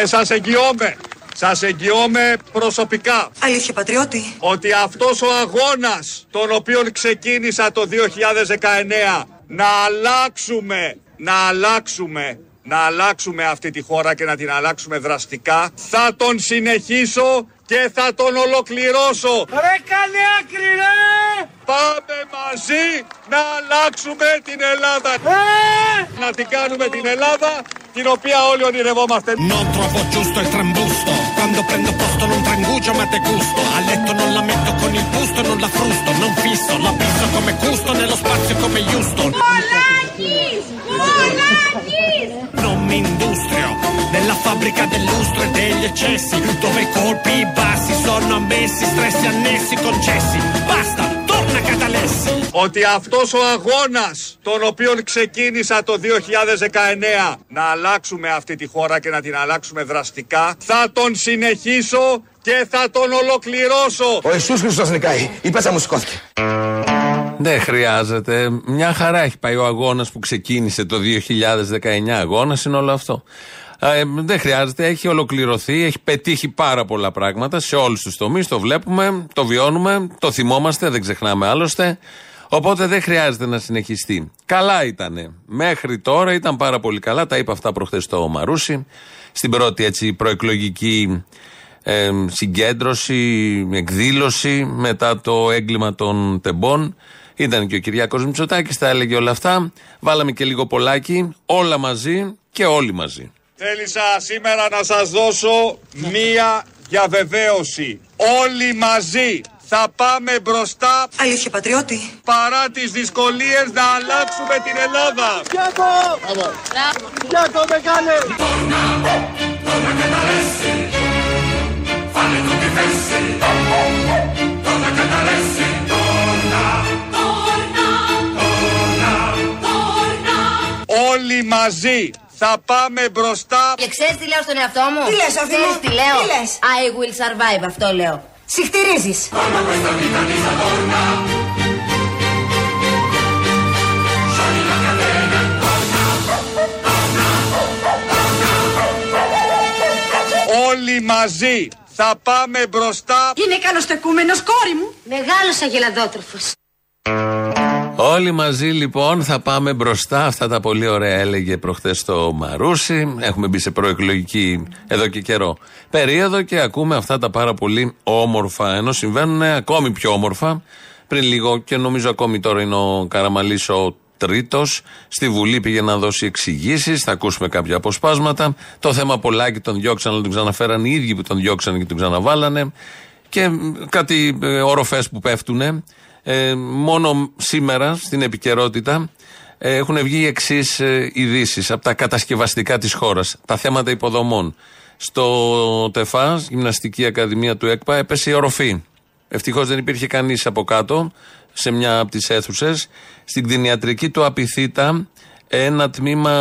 Και σας εγγυώμαι, σας εγγυώμαι προσωπικά Αλήθεια, πατριώτη. ότι αυτός ο αγώνας τον οποίο ξεκίνησα το 2019 να αλλάξουμε, να αλλάξουμε, να αλλάξουμε αυτή τη χώρα και να την αλλάξουμε δραστικά θα τον συνεχίσω και θα τον ολοκληρώσω. Ρε κάνε άκρη ρε! Πάμε μαζί να αλλάξουμε την Ελλάδα. Να την κάνουμε την Ελλάδα την οποία όλοι ονειρευόμαστε. Non trovo giusto il trambusto Quando prendo posto non trangugio ma te gusto A letto non la metto con il busto Non la frusto, non fisso La pisso come gusto Nello spazio come Houston Πολάκης! Πολάκης! Non mi industrio Nella fabbrica del lustro e degli eccessi Dove i colpi bassi sono ammessi Stressi annessi concessi Basta, Torna Catalessi ότι αυτός ο αγώνας τον οποίο ξεκίνησα το 2019 να αλλάξουμε αυτή τη χώρα και να την αλλάξουμε δραστικά θα τον συνεχίσω και θα τον ολοκληρώσω. Ο Ιησούς Χριστός νικάει. Η πέτσα μου σηκώθηκε. Δεν χρειάζεται. Μια χαρά έχει πάει ο αγώνας που ξεκίνησε το 2019. Αγώνας είναι όλο αυτό. Ε, δεν χρειάζεται, έχει ολοκληρωθεί, έχει πετύχει πάρα πολλά πράγματα σε όλους τους τομείς. Το βλέπουμε, το βιώνουμε, το θυμόμαστε, δεν ξεχνάμε άλλωστε. Οπότε δεν χρειάζεται να συνεχιστεί. Καλά ήταν. Μέχρι τώρα ήταν πάρα πολύ καλά. Τα είπα αυτά προχθές στο Μαρούσι. Στην πρώτη έτσι προεκλογική ε, συγκέντρωση, εκδήλωση μετά το έγκλημα των τεμπών. Ήταν και ο Κυριάκος Μητσοτάκης, τα έλεγε όλα αυτά. Βάλαμε και λίγο πολλάκι, όλα μαζί και όλοι μαζί. Θέλησα σήμερα να σας δώσω μία διαβεβαίωση. Όλοι μαζί θα πάμε μπροστά Αλήθεια, πατριώτη. παρά τις δυσκολίες να αλλάξουμε την Ελλάδα. Όλοι μαζί θα πάμε μπροστά Και ξέρεις τι λέω στον εαυτό μου; Τι λες, Σοφή μου; Ξέρεις τι λέω; Τι λες; I will survive, αυτό λέω. Συχτηρίζεις. Όλοι μαζί θα πάμε μπροστά Είναι καλοστεκούμενος κόρη μου. Μεγάλος αγελαδότροφος. Όλοι μαζί λοιπόν θα πάμε μπροστά. Αυτά τα πολύ ωραία έλεγε προχθές το Μαρούσι. Έχουμε μπει σε προεκλογική εδώ και καιρό περίοδο και ακούμε αυτά τα πάρα πολύ όμορφα. Ενώ συμβαίνουν ακόμη πιο όμορφα. Πριν λίγο και νομίζω ακόμη τώρα είναι ο Καραμαλής ο τρίτος. Στη Βουλή πήγε να δώσει εξηγήσεις. Θα ακούσουμε κάποια αποσπάσματα. Το θέμα Πολάκη τον διώξαν, αλλά τον ξαναφέραν οι ίδιοι που τον διώξαν και τον ξαναβάλανε. Και μ, κάτι ε, οροφές που πέφτουνε. Ε, μόνο σήμερα στην επικαιρότητα ε, έχουν βγει οι εξής ε, ειδήσεις από τα κατασκευαστικά της χώρας. Τα θέματα υποδομών. Στο ΤΕΦΑΣ, Γυμναστική Ακαδημία του ΕΚΠΑ, έπεσε η οροφή. Ευτυχώς δεν υπήρχε κανείς από κάτω σε μια από τις αίθουσες. Στην κτηνιατρική του Απιθύτα, ένα τμήμα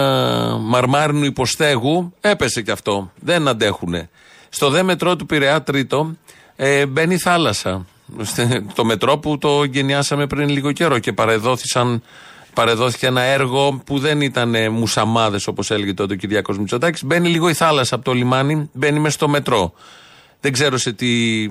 μαρμάρινου υποστέγου έπεσε κι αυτό. Δεν αντέχουνε. Στο δε μετρό του Πειραιά Τρίτο ε, μπαίνει θάλασσα. Στε- Το μετρό που το γενιάσαμε πριν λίγο καιρό και παρεδόθησαν, παρεδόθηκε ένα έργο που δεν ήταν ε, μουσαμάδες όπως έλεγε τότε ο Κυριάκος Μητσοτάκης. Μπαίνει λίγο η θάλασσα από το λιμάνι, μπαίνει μέσα στο μετρό. Δεν ξέρω σε τι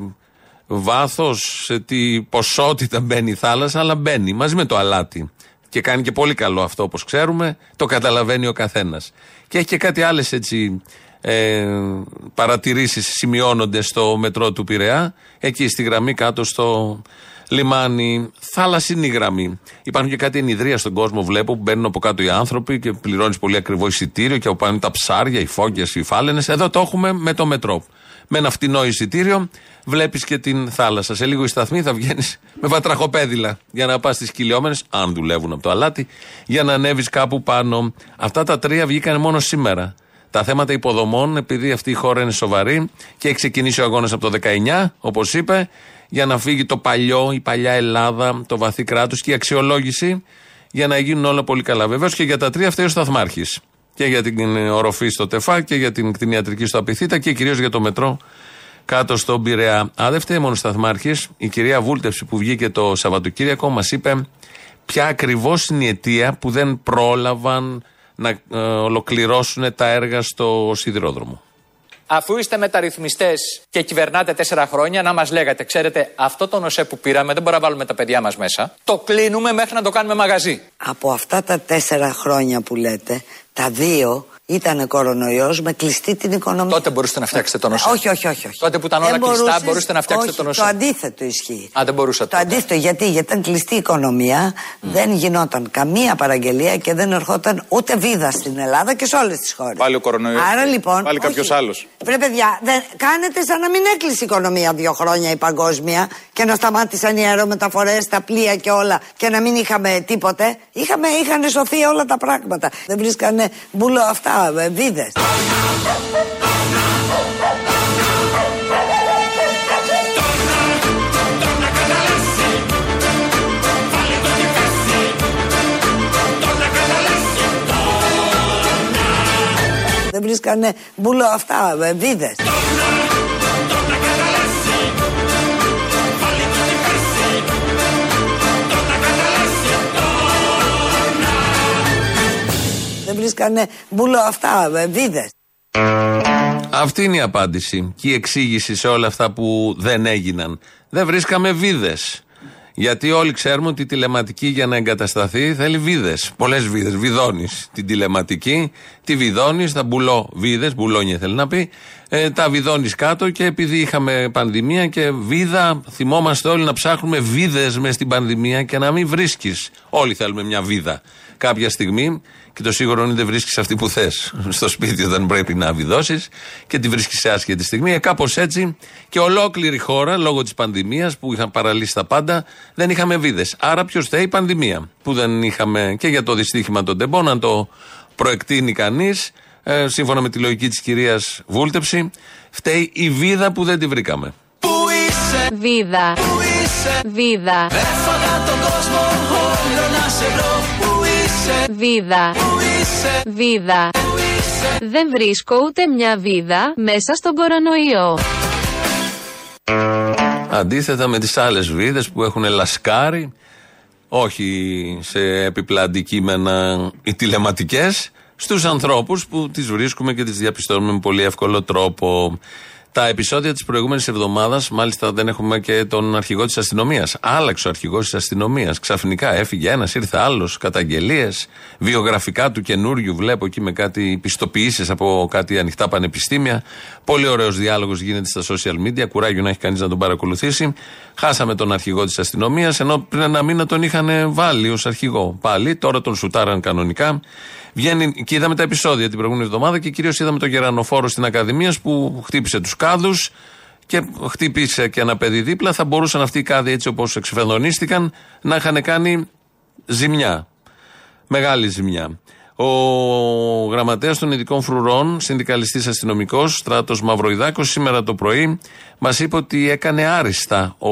βάθος, σε τι ποσότητα μπαίνει η θάλασσα, αλλά μπαίνει μαζί με το αλάτι. Και κάνει και πολύ καλό αυτό όπως ξέρουμε, το καταλαβαίνει ο καθένας. Και έχει και κάτι άλλες έτσι ε, παρατηρήσεις σημειώνονται στο μετρό του Πειραιά, εκεί στη γραμμή κάτω στο λιμάνι, θάλασσινη γραμμή. Υπάρχουν και κάτι ενιδρία στον κόσμο, βλέπω, που μπαίνουν από κάτω οι άνθρωποι και πληρώνεις πολύ ακριβό εισιτήριο και από πάνω είναι τα ψάρια, οι φώκες, οι φάλαινες. Εδώ το έχουμε με το μετρό. Με ένα φτηνό εισιτήριο βλέπεις και την θάλασσα. Σε λίγο η σταθμή θα βγαίνεις με βατραχοπέδιλα για να πας στις κυλιόμενες, αν δουλεύουν από το αλάτι, για να ανέβεις κάπου πάνω. Αυτά τα τρία βγήκαν μόνο σήμερα. Τα θέματα υποδομών, επειδή αυτή η χώρα είναι σοβαρή και έχει ξεκινήσει ο αγώνας από το 19, όπως είπε, για να φύγει το παλιό, η παλιά Ελλάδα, το βαθύ κράτος και η αξιολόγηση για να γίνουν όλα πολύ καλά. Βεβαίως και για τα τρία φταίει ο Σταθμάρχης. Και για την ε, οροφή στο ΤΕΦΑ και για την κτηνιατρική στο Απιθύτα και κυρίως για το μετρό κάτω στον Πειραιά. Α, δεν φταίει μόνο ο Σταθμάρχης. Η κυρία Βούλτευση που βγήκε το Σαββατοκύριακο μας είπε ποια ακριβώς είναι η αιτία που δεν πρόλαβαν να ε, ολοκληρώσουν τα έργα στο σιδηρόδρομο. Αφού είστε μεταρρυθμιστές και κυβερνάτε τέσσερα χρόνια, να μας λέγατε, ξέρετε, αυτό το νοσέ που πήραμε δεν μπορούμε να βάλουμε τα παιδιά μας μέσα. Το κλείνουμε μέχρι να το κάνουμε μαγαζί. Από αυτά τα τέσσερα χρόνια που λέτε, τα δύο ήταν κορονοϊός με κλειστή την οικονομία. Τότε μπορούσατε να φτιάξετε το νοσέ. Όχι, όχι, όχι. όχι. Τότε που ήταν όλα Δεν κλειστά, μπορούσες- μπορούσατε να φτιάξετε όχι, το νοσέ. Το αντίθετο ισχύει. Α, δεν μπορούσατε. Το τότε. αντίθετο, γιατί, γιατί ήταν κλειστή η οικονομία, δεν γινόταν καμία παραγγελία και δεν ερχόταν ούτε βίδα στην Ελλάδα και σε όλες τις χώρες. Πάλι ο κορονοϊός. Άρα λοιπόν. Πάλι κάποιος όχι. άλλος. Βρε παιδιά, δεν, κάνετε σαν να μην έκλεισε η οικονομία δύο χρόνια η παγκόσμια και να σταμάτησαν οι αερομεταφορές, τα πλοία και όλα και να μην είχαμε τίποτε. Είχαμε, είχαν σωθεί όλα τα πράγματα. Δεν βρίσκανε μπουλό αυτά, βίδε. Δεν βρίσκανε μπουλό αυτά, βίδε. Βρίσκανε μπουλό αυτά, βίδε. Αυτή είναι η απάντηση και η εξήγηση σε όλα αυτά που δεν έγιναν. Δεν βρίσκαμε βίδες. Γιατί όλοι ξέρουμε ότι η τηλεματική για να εγκατασταθεί θέλει βίδες. Πολλές βίδες. Βιδώνεις την τηλεματική, τη βιδώνεις, τα μπουλό βίδες, μπουλόνια θέλει να πει, ε, τα βιδώνεις κάτω και επειδή είχαμε πανδημία και βίδα, θυμόμαστε όλοι να ψάχνουμε βίδες μες στην πανδημία και να μην βρίσκεις. Όλοι θέλουμε μια βίδα. Κάποια στιγμή και το σίγουρο είναι ότι δεν βρίσκεις αυτή που θες στο σπίτι όταν πρέπει να βιδώσεις και τη βρίσκεις σε άσχετη στιγμή. Ε, Κάπως έτσι και ολόκληρη χώρα λόγω της πανδημίας που είχαν παραλύσει τα πάντα δεν είχαμε βίδες. Άρα ποιος θέλει η πανδημία που δεν είχαμε και για το δυστύχημα των τεμπών, να το προεκτείνει κανείς. Ε, σύμφωνα με τη λογική της κυρίας Βούλτεψη, φταίει η βίδα που δεν τη βρήκαμε. Βίδα. Βίδα. Βίδα. Βίδα. Δεν βρίσκω ούτε μια βίδα μέσα στον κορονοϊό. Αντίθετα με τις άλλες βίδες που έχουν λασκάρει, όχι σε έπιπλα αντικείμενα οι τηλεματικές, στους ανθρώπους που τις βρίσκουμε και τις διαπιστώνουμε με πολύ εύκολο τρόπο. Τα επεισόδια της προηγούμενης εβδομάδας, μάλιστα δεν έχουμε και τον αρχηγό της αστυνομίας. Άλλαξε ο αρχηγός της αστυνομίας. Ξαφνικά έφυγε ένας, ήρθε άλλος, καταγγελίες, βιογραφικά του καινούριου βλέπω εκεί με κάτι πιστοποιήσεις από κάτι ανοιχτά πανεπιστήμια. Πολύ ωραίος διάλογος γίνεται στα social media, κουράγιο να έχει κανείς να τον παρακολουθήσει. Χάσαμε τον αρχηγό της αστυνομίας, ενώ πριν ένα μήνα τον είχαν βάλει ως αρχηγό. Πάλι, τώρα τον σουτάραν κανονικά. Βγαίνει και είδαμε τα επεισόδια την προηγούμενη εβδομάδα και κυρίως είδαμε τον Γερανοφόρο στην Ακαδημίας που χτύπησε τους κάδου και χτύπησε και ένα παιδί δίπλα. Θα μπορούσαν αυτοί οι κάδοι έτσι όπως εξεφενδονίστηκαν να είχαν κάνει ζημιά. Μεγάλη ζημιά. Ο γραμματέας των ειδικών φρουρών, συνδικαλιστής αστυνομικός, Στράτος Μαυροϊδάκος, σήμερα το πρωί μας είπε ότι έκανε άριστα ο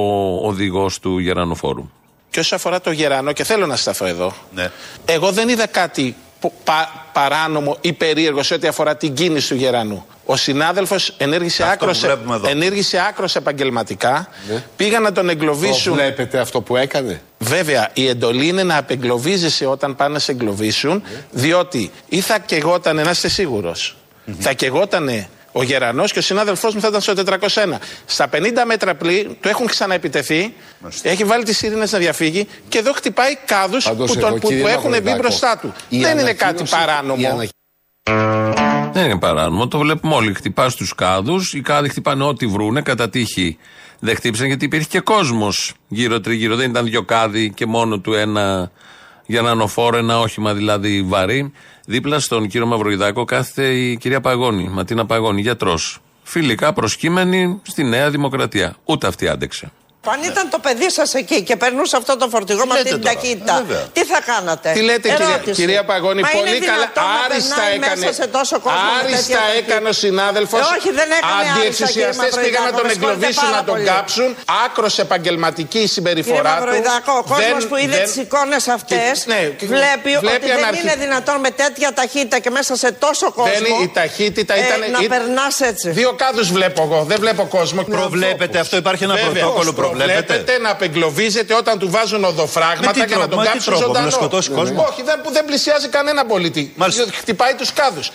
οδηγός του Γερανοφόρου. Και όσο αφορά το γερανό, και θέλω να σταθώ εδώ, Ναι. εγώ δεν είδα κάτι που- πα- παράνομο ή περίεργο σε ό,τι αφορά την κίνηση του γερανού. Ο συνάδελφος ενέργησε Αυτό άκρος, που βλέπουμε εδώ. ενέργησε άκρος επαγγελματικά. Πήγαν να τον εγκλωβίσουν. Βλέπετε αυτό που έκανε; Βέβαια, η εντολή είναι να απεγκλωβίζεσαι όταν πάνε να σε εγκλωβίσουν, διότι ή θα κεγότανε, να είστε σίγουρος, θα κεγότανε ο γερανός και ο συνάδελφός μου θα ήταν στο 401. Στα 50 μέτρα πλή του έχουν ξαναεπιτεθεί, έχει βάλει τις ειρήνε να διαφύγει και εδώ χτυπάει κάδους Πάντως που, εγώ, τον- που, κύριε που έχουν μπει Μαυροδάκο, μπροστά του. η Δεν είναι κάτι ανακοίνωση- η παράνομο. ανακοίνωση- Δεν είναι παράνομο, το βλέπουμε όλοι. Χτυπάς τους κάδους, οι κάδοι χτυπάνε ό,τι βρούνε, κατά τύχη δεν χτύπησαν γιατί υπήρχε και κόσμος γύρω-τριγύρω. Δεν ήταν δύο κάδοι και μόνο του ένα για να ανοφόρο, ένα όχημα δηλαδή βαρύ. Δίπλα στον κύριο Μαυροϊδάκο κάθεται η κυρία Παγώνη, Ματίνα Παγώνη, γιατρός. Φιλικά προσκύμενη στη Νέα Δημοκρατία. Ούτε αυτή άντεξε. Αν ήταν το παιδί σας εκεί και περνούσε αυτό το φορτηγό με αυτή την τώρα; ταχύτητα, Βέβαια. τι θα κάνατε; Τι λέτε, κυρία, Ερώτηση. κυρία Παγώνη, Μα πολύ είναι καλά. δυνατόν να Άριστα περνάει έκανε. Μέσα σε τόσο κόσμο με άριστα τέτοια ταχύτητα. έκανε ο συνάδελφος. Ε, όχι, δεν έκανε άριστα, Αντιεξουσιαστές κύριε πήγαν να τον Μαυρογιάκο, με συγχωρείτε εγκλωβίσουν, πάρα να τον πολύ. κάψουν. Άκρος επαγγελματική η Κύριε συμπεριφορά του. Μαυροϊδάκο, ο κόσμος Δεν- που είδε δεν- τις εικόνες αυτές Και- ναι, και- βλέπει, ότι δεν αναρχι- είναι δυνατόν με τέτοια ταχύτητα και μέσα σε τόσο κόσμο. Δεν είναι- η ταχύτητα ε, ήταν. να ή- περνάς έτσι. Δύο κάδους βλέπω εγώ, δεν βλέπω κόσμο. Προβλέπετε αυτό, υπάρχει ένα Βέβαια, πρωτόκολλο, πώς προβλέπετε. προβλέπετε να απεγκλωβίζεται όταν του βάζουν Με οδοφράγματα τι και να τρόπο, τον με τι κάψουν τρόπο, ζωντανό. να σκοτώσει κόσμος; Όχι, δεν, που δεν πλησιάζει κανένα πολίτη. Μάλιστα. Χτυπάει τους κάδους.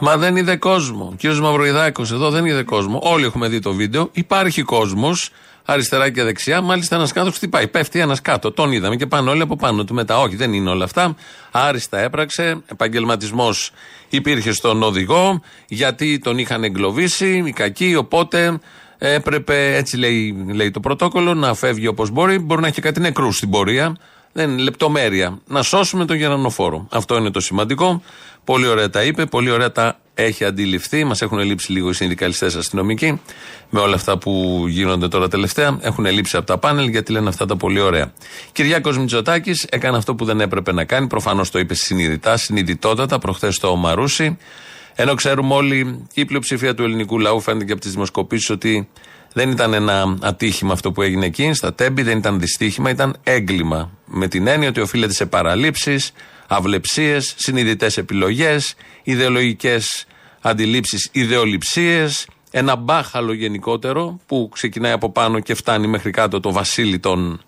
Μα δεν είδε κόσμο. Ο κύριος Μαυροϊδάκο εδώ δεν είδε κόσμο. Όλοι έχουμε δει το βίντεο. Υπάρχει κόσμος αριστερά και δεξιά. Μάλιστα ένας κάτω χτυπάει. Πέφτει ένας κάτω. Τον είδαμε και πάνε όλοι από πάνω του μετά. Όχι, δεν είναι όλα αυτά. Άριστα έπραξε. Επαγγελματισμός υπήρχε στον οδηγό. Γιατί τον είχαν εγκλωβίσει οι κακοί. Οπότε έπρεπε, έτσι λέει, λέει το πρωτόκολλο, να φεύγει όπως μπορεί. Μπορεί να έχει κάτι νεκρού στην πορεία. Δεν είναι λεπτομέρεια. Να σώσουμε τον γερανοφόρο. Αυτό είναι το σημαντικό. Πολύ ωραία τα είπε, πολύ ωραία τα έχει αντιληφθεί. Μας έχουν λείψει λίγο οι συνδικαλιστές αστυνομικοί με όλα αυτά που γίνονται τώρα τελευταία. Έχουν λείψει από τα πάνελ γιατί λένε αυτά τα πολύ ωραία. Κυριάκος Μητσοτάκης έκανε αυτό που δεν έπρεπε να κάνει. Προφανώς το είπε συνειδητά, συνειδητότατα, προχθές στο Μαρούσι. Ενώ ξέρουμε όλοι και η πλειοψηφία του ελληνικού λαού φαίνεται και από τις δημοσκοπήσεις ότι δεν ήταν ένα ατύχημα αυτό που έγινε εκεί, στα τέμπη, δεν ήταν δυστύχημα, ήταν έγκλημα. Με την έννοια ότι οφείλεται σε παραλήψεις, αυλεψίες, συνειδητές επιλογές, ιδεολογικές αντιλήψεις, ιδεολειψίες, ένα μπάχαλο γενικότερο που ξεκινάει από πάνω και φτάνει μέχρι κάτω το βασίλειο των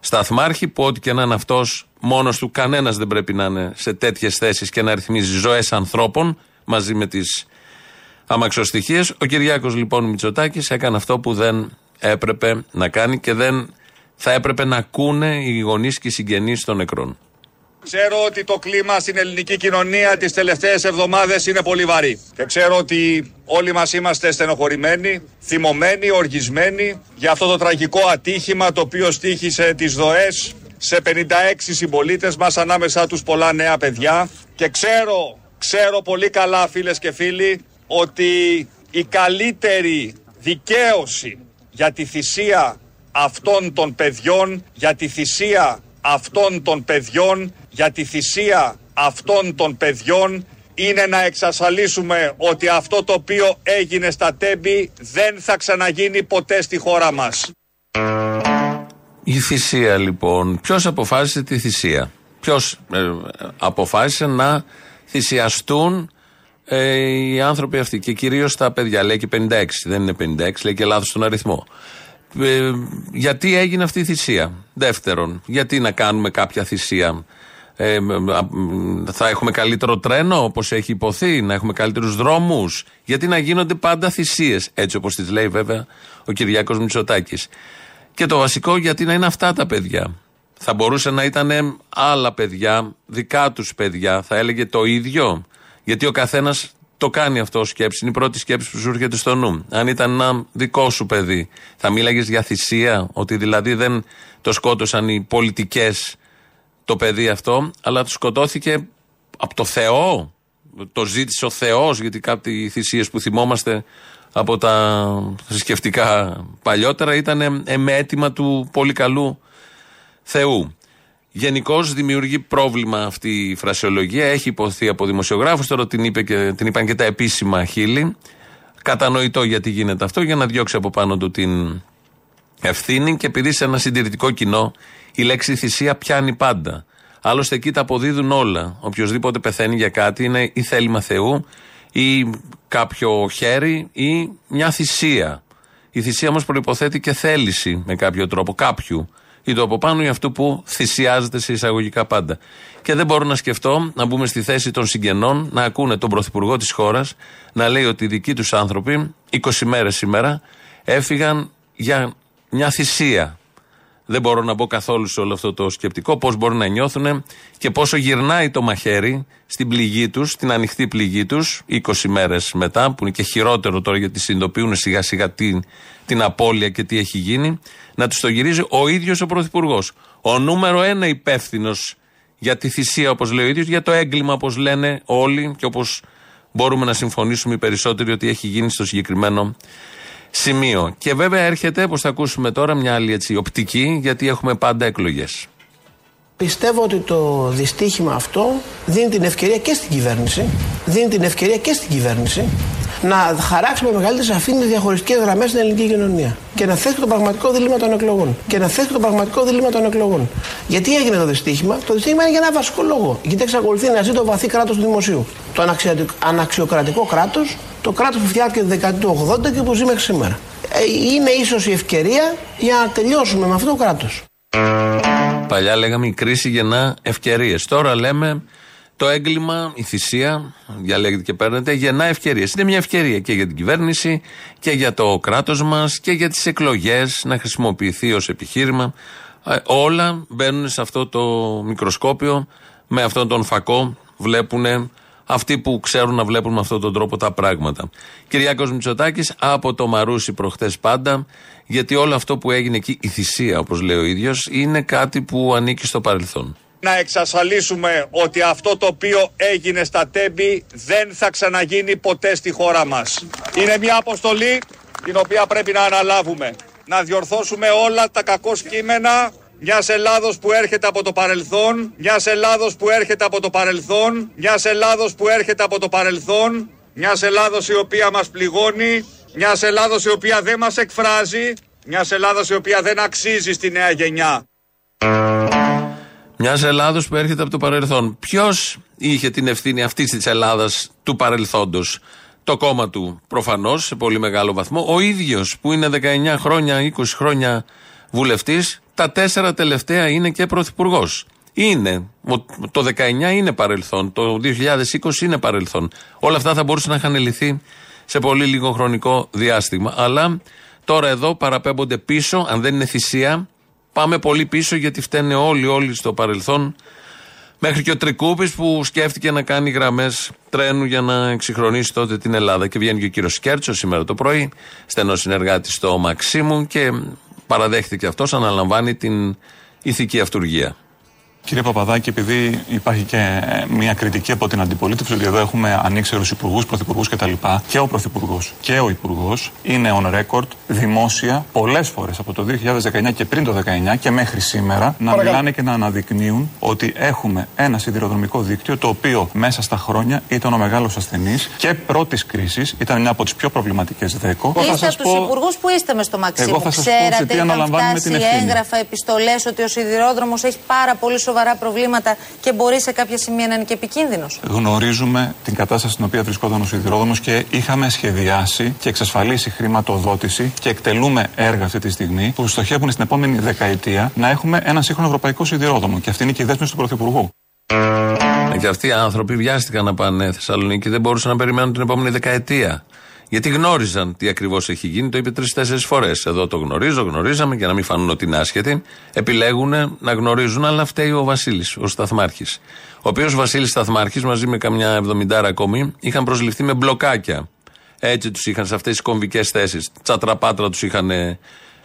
σταθμάρχη, που ό,τι και να είναι αυτός, μόνος του κανένας δεν πρέπει να είναι σε τέτοιες θέσεις και να ρυθμίζει ζωές ανθρώπων μαζί με τις αμαξοστοιχίες. Ο Κυριάκος λοιπόν Μητσοτάκης έκανε αυτό που δεν έπρεπε να κάνει και δεν θα έπρεπε να ακούνε οι γονείς και οι συγγενείς των νεκρών. Ξέρω ότι το κλίμα στην ελληνική κοινωνία τις τελευταίες εβδομάδες είναι πολύ βαρύ. Και ξέρω ότι όλοι μας είμαστε στενοχωρημένοι, θυμωμένοι, οργισμένοι για αυτό το τραγικό ατύχημα το οποίο στήχησε τις ΔΟΕΣ σε 56 συμπολίτες μας ανάμεσά τους πολλά νέα παιδιά. Και ξέρω, ξέρω πολύ καλά φίλες και φίλοι ότι η καλύτερη δικαίωση για τη θυσία αυτών των παιδιών, για τη θυσία αυτών των παιδιών, για τη θυσία αυτών των παιδιών είναι να εξασφαλίσουμε ότι αυτό το οποίο έγινε στα τέμπη δεν θα ξαναγίνει ποτέ στη χώρα μας. Η θυσία λοιπόν. Ποιος αποφάσισε τη θυσία; Ποιος ε, αποφάσισε να θυσιαστούν ε, οι άνθρωποι αυτοί και κυρίως τα παιδιά. Λέει και 56, δεν είναι 56, λέει και λάθος τον αριθμό. Ε, γιατί έγινε αυτή η θυσία; Δεύτερον, γιατί να κάνουμε κάποια θυσία; Ε, θα έχουμε καλύτερο τρένο όπως έχει υποθεί, να έχουμε καλύτερους δρόμους; Γιατί να γίνονται πάντα θυσίες, έτσι όπως τις λέει βέβαια ο Κυριάκος Μητσοτάκης. Και το βασικό γιατί να είναι αυτά τα παιδιά; Θα μπορούσε να ήταν άλλα παιδιά, δικά τους παιδιά, θα έλεγε το ίδιο. Γιατί ο καθένας το κάνει αυτό σκέψη. Είναι η πρώτη σκέψη που σου έρχεται στο νου. Αν ήταν ένα δικό σου παιδί, θα μίλαγες για θυσία, ότι δηλαδή δεν το σκότωσαν οι πολιτικές το παιδί αυτό, αλλά του σκοτώθηκε από το Θεό. Το ζήτησε ο Θεός, γιατί κάποιοι θυσίες που θυμόμαστε από τα θρησκευτικά παλιότερα ήταν με αίτημα του πολύ καλού Θεού. Γενικώς δημιουργεί πρόβλημα αυτή η φρασιολογία. Έχει υποθεί από δημοσιογράφους, τώρα την, είπε και, την είπαν και τα επίσημα χείλη. Κατανοητό γιατί γίνεται αυτό, για να διώξει από πάνω του την ευθύνη και επειδή σε ένα συντηρητικό κοινό η λέξη θυσία πιάνει πάντα. Άλλωστε εκεί τα αποδίδουν όλα. Οποιοδήποτε πεθαίνει για κάτι είναι ή θέλημα Θεού ή κάποιο χέρι ή μια θυσία. Η θυσία όμως προποθέτει και θέληση με κάποιο τρόπο κάποιου ή το από πάνω ή αυτού που θυσιάζεται σε εισαγωγικά πάντα. Και δεν μπορώ να σκεφτώ να μπούμε στη θέση των συγγενών να ακούνε τον πρωθυπουργό της χώρας να λέει ότι οι δικοί τους άνθρωποι 20 μέρες σήμερα έφυγαν για μια θυσία. Δεν μπορώ να μπω καθόλου σε όλο αυτό το σκεπτικό, πώς μπορεί να νιώθουν και πόσο γυρνάει το μαχαίρι στην πληγή τους, στην ανοιχτή πληγή τους, 20 μέρες μετά, που είναι και χειρότερο τώρα γιατί συνειδητοποιούν σιγά σιγά την, την απώλεια και τι έχει γίνει, να τους το γυρίζει ο ίδιος ο Πρωθυπουργός. Ο νούμερο ένα υπεύθυνος για τη θυσία, όπως λέει ο ίδιος, για το έγκλημα, όπως λένε όλοι και όπως μπορούμε να συμφωνήσουμε οι περισσότεροι ότι έχει γίνει στο συγκεκριμένο σημείο. Και βέβαια έρχεται, όπως θα ακούσουμε τώρα, μια άλλη έτσι, οπτική, γιατί έχουμε πάντα εκλογές. Πιστεύω ότι το δυστύχημα αυτό δίνει την ευκαιρία και στην κυβέρνηση, δίνει την ευκαιρία και στην κυβέρνηση να χαράξει με μεγαλύτερη σαφήνεια διαχωριστικές γραμμές στην ελληνική κοινωνία. Και να θέσει το πραγματικό δίλημα των εκλογών. Και να θέσει το πραγματικό δίλημα των εκλογών. Γιατί έγινε το δυστύχημα, Το δυστύχημα είναι για ένα βασικό λόγο. Γιατί εξακολουθεί να ζει το βαθύ κράτος του δημοσίου. Το αναξιοκρατικό κράτος, το κράτος που φτιάχτηκε τη δεκαετία του 80 και που ζει μέχρι σήμερα. Ε, είναι ίσως η ευκαιρία για να τελειώσουμε με αυτό το κράτος. Παλιά λέγαμε η κρίση γεννά ευκαιρίες. Τώρα λέμε Το έγκλημα, η θυσία, διαλέγετε και παίρνετε, γεννά ευκαιρίες. Είναι μια ευκαιρία και για την κυβέρνηση και για το κράτος μας και για τις εκλογές να χρησιμοποιηθεί ως επιχείρημα. Ε, όλα μπαίνουν σε αυτό το μικροσκόπιο, με αυτόν τον φακό βλέπουν αυτοί που ξέρουν να βλέπουν με αυτόν τον τρόπο τα πράγματα. Κυριάκος Μητσοτάκης από το Μαρούσι προχθές πάντα, γιατί όλο αυτό που έγινε εκεί, η θυσία όπως λέει ο ίδιος, είναι κάτι που ανήκει στο παρελθόν. Να εξασφαλίσουμε ότι αυτό το οποίο έγινε στα τέμπη δεν θα ξαναγίνει ποτέ στη χώρα μας. Είναι μια αποστολή την οποία πρέπει να αναλάβουμε. Να διορθώσουμε όλα τα κακό κείμενα μιας Ελλάδος που έρχεται από το παρελθόν, μιας Ελλάδος που έρχεται από το παρελθόν, μιας Ελλάδος που έρχεται από το παρελθόν, μιας Ελλάδος η οποία μας πληγώνει, μιας Ελλάδος η οποία δεν μας εκφράζει, μιας Ελλάδος η οποία δεν αξίζει στη νέα γενιά. Μιας Ελλάδος που έρχεται από το παρελθόν. Ποιος είχε την ευθύνη αυτής της Ελλάδας του παρελθόντος, το κόμμα του προφανώς σε πολύ μεγάλο βαθμό. Ο ίδιος που είναι 19 χρόνια, 20 χρόνια βουλευτής, τα τέσσερα τελευταία είναι και πρωθυπουργός. Είναι. Το 19 είναι παρελθόν. Το 2020 είναι παρελθόν. Όλα αυτά θα μπορούσαν να είχαν λυθεί σε πολύ λίγο χρονικό διάστημα. Αλλά τώρα εδώ παραπέμπονται πίσω, αν δεν είναι θυσία, πάμε πολύ πίσω γιατί φταίνε όλοι, όλοι στο παρελθόν. Μέχρι και ο Τρικούπης που σκέφτηκε να κάνει γραμμές τρένου για να εξυγχρονίσει τότε την Ελλάδα. Και βγαίνει και ο κύριος Σκέρτσος σήμερα το πρωί, στενός συνεργάτης στο Μαξίμου και παραδέχτηκε αυτός, αναλαμβάνει την ηθική αυτουργία. Κύριε Παπαδάκη, επειδή υπάρχει και ε, μια κριτική από την αντιπολίτευση ότι εδώ έχουμε ανήξερου υπουργούς, πρωθυπουργούς κτλ. Και ο πρωθυπουργός και ο υπουργός είναι on record δημόσια πολλές φορές από το 2019 και πριν το 2019 και μέχρι σήμερα να μιλάνε και να αναδεικνύουν ότι έχουμε ένα σιδηροδρομικό δίκτυο το οποίο μέσα στα χρόνια ήταν ο μεγάλος ασθενής και πρώτης κρίσης, ήταν μια από τις πιο προβληματικές ΔΕΚΟ. Είστε από τους υπουργούς που είστε μες στο Μαξίμου. Ξέρατε, είχαν φτάσει έγγραφα, επιστολές ότι ο σιδηρόδρομος έχει πάρα πολύ σοβαρά προβλήματα και μπορεί σε κάποια σημεία να είναι και επικίνδυνος. Γνωρίζουμε την κατάσταση στην οποία βρισκόταν ο σιδηρόδρομος και είχαμε σχεδιάσει και εξασφαλίσει χρηματοδότηση και εκτελούμε έργα αυτή τη στιγμή που στοχεύουν στην επόμενη δεκαετία να έχουμε ένα σύγχρονο ευρωπαϊκό σιδηρόδρομο. Και αυτή είναι και η δέσμευση του Πρωθυπουργού. Ε, και αυτοί οι άνθρωποι βιάστηκαν να πάνε Θεσσαλονίκη, δεν μπορούσαν να περιμένουν την επόμενη δεκαετία. Γιατί γνώριζαν τι ακριβώς έχει γίνει, το είπε τρει-τέσσερι φορές. Εδώ το γνωρίζω, γνωρίζαμε και να μην φανούν ότι είναι άσχετοι. Επιλέγουν να γνωρίζουν, αλλά φταίει ο Βασίλης, ο Σταθμάρχης. Ο οποίος Βασίλης Σταθμάρχης μαζί με καμιά εβδομηντάρα ακόμη είχαν προσληφθεί με μπλοκάκια. Έτσι τους είχαν σε αυτές τις κομβικές θέσεις. Τσατραπάτρα τους είχαν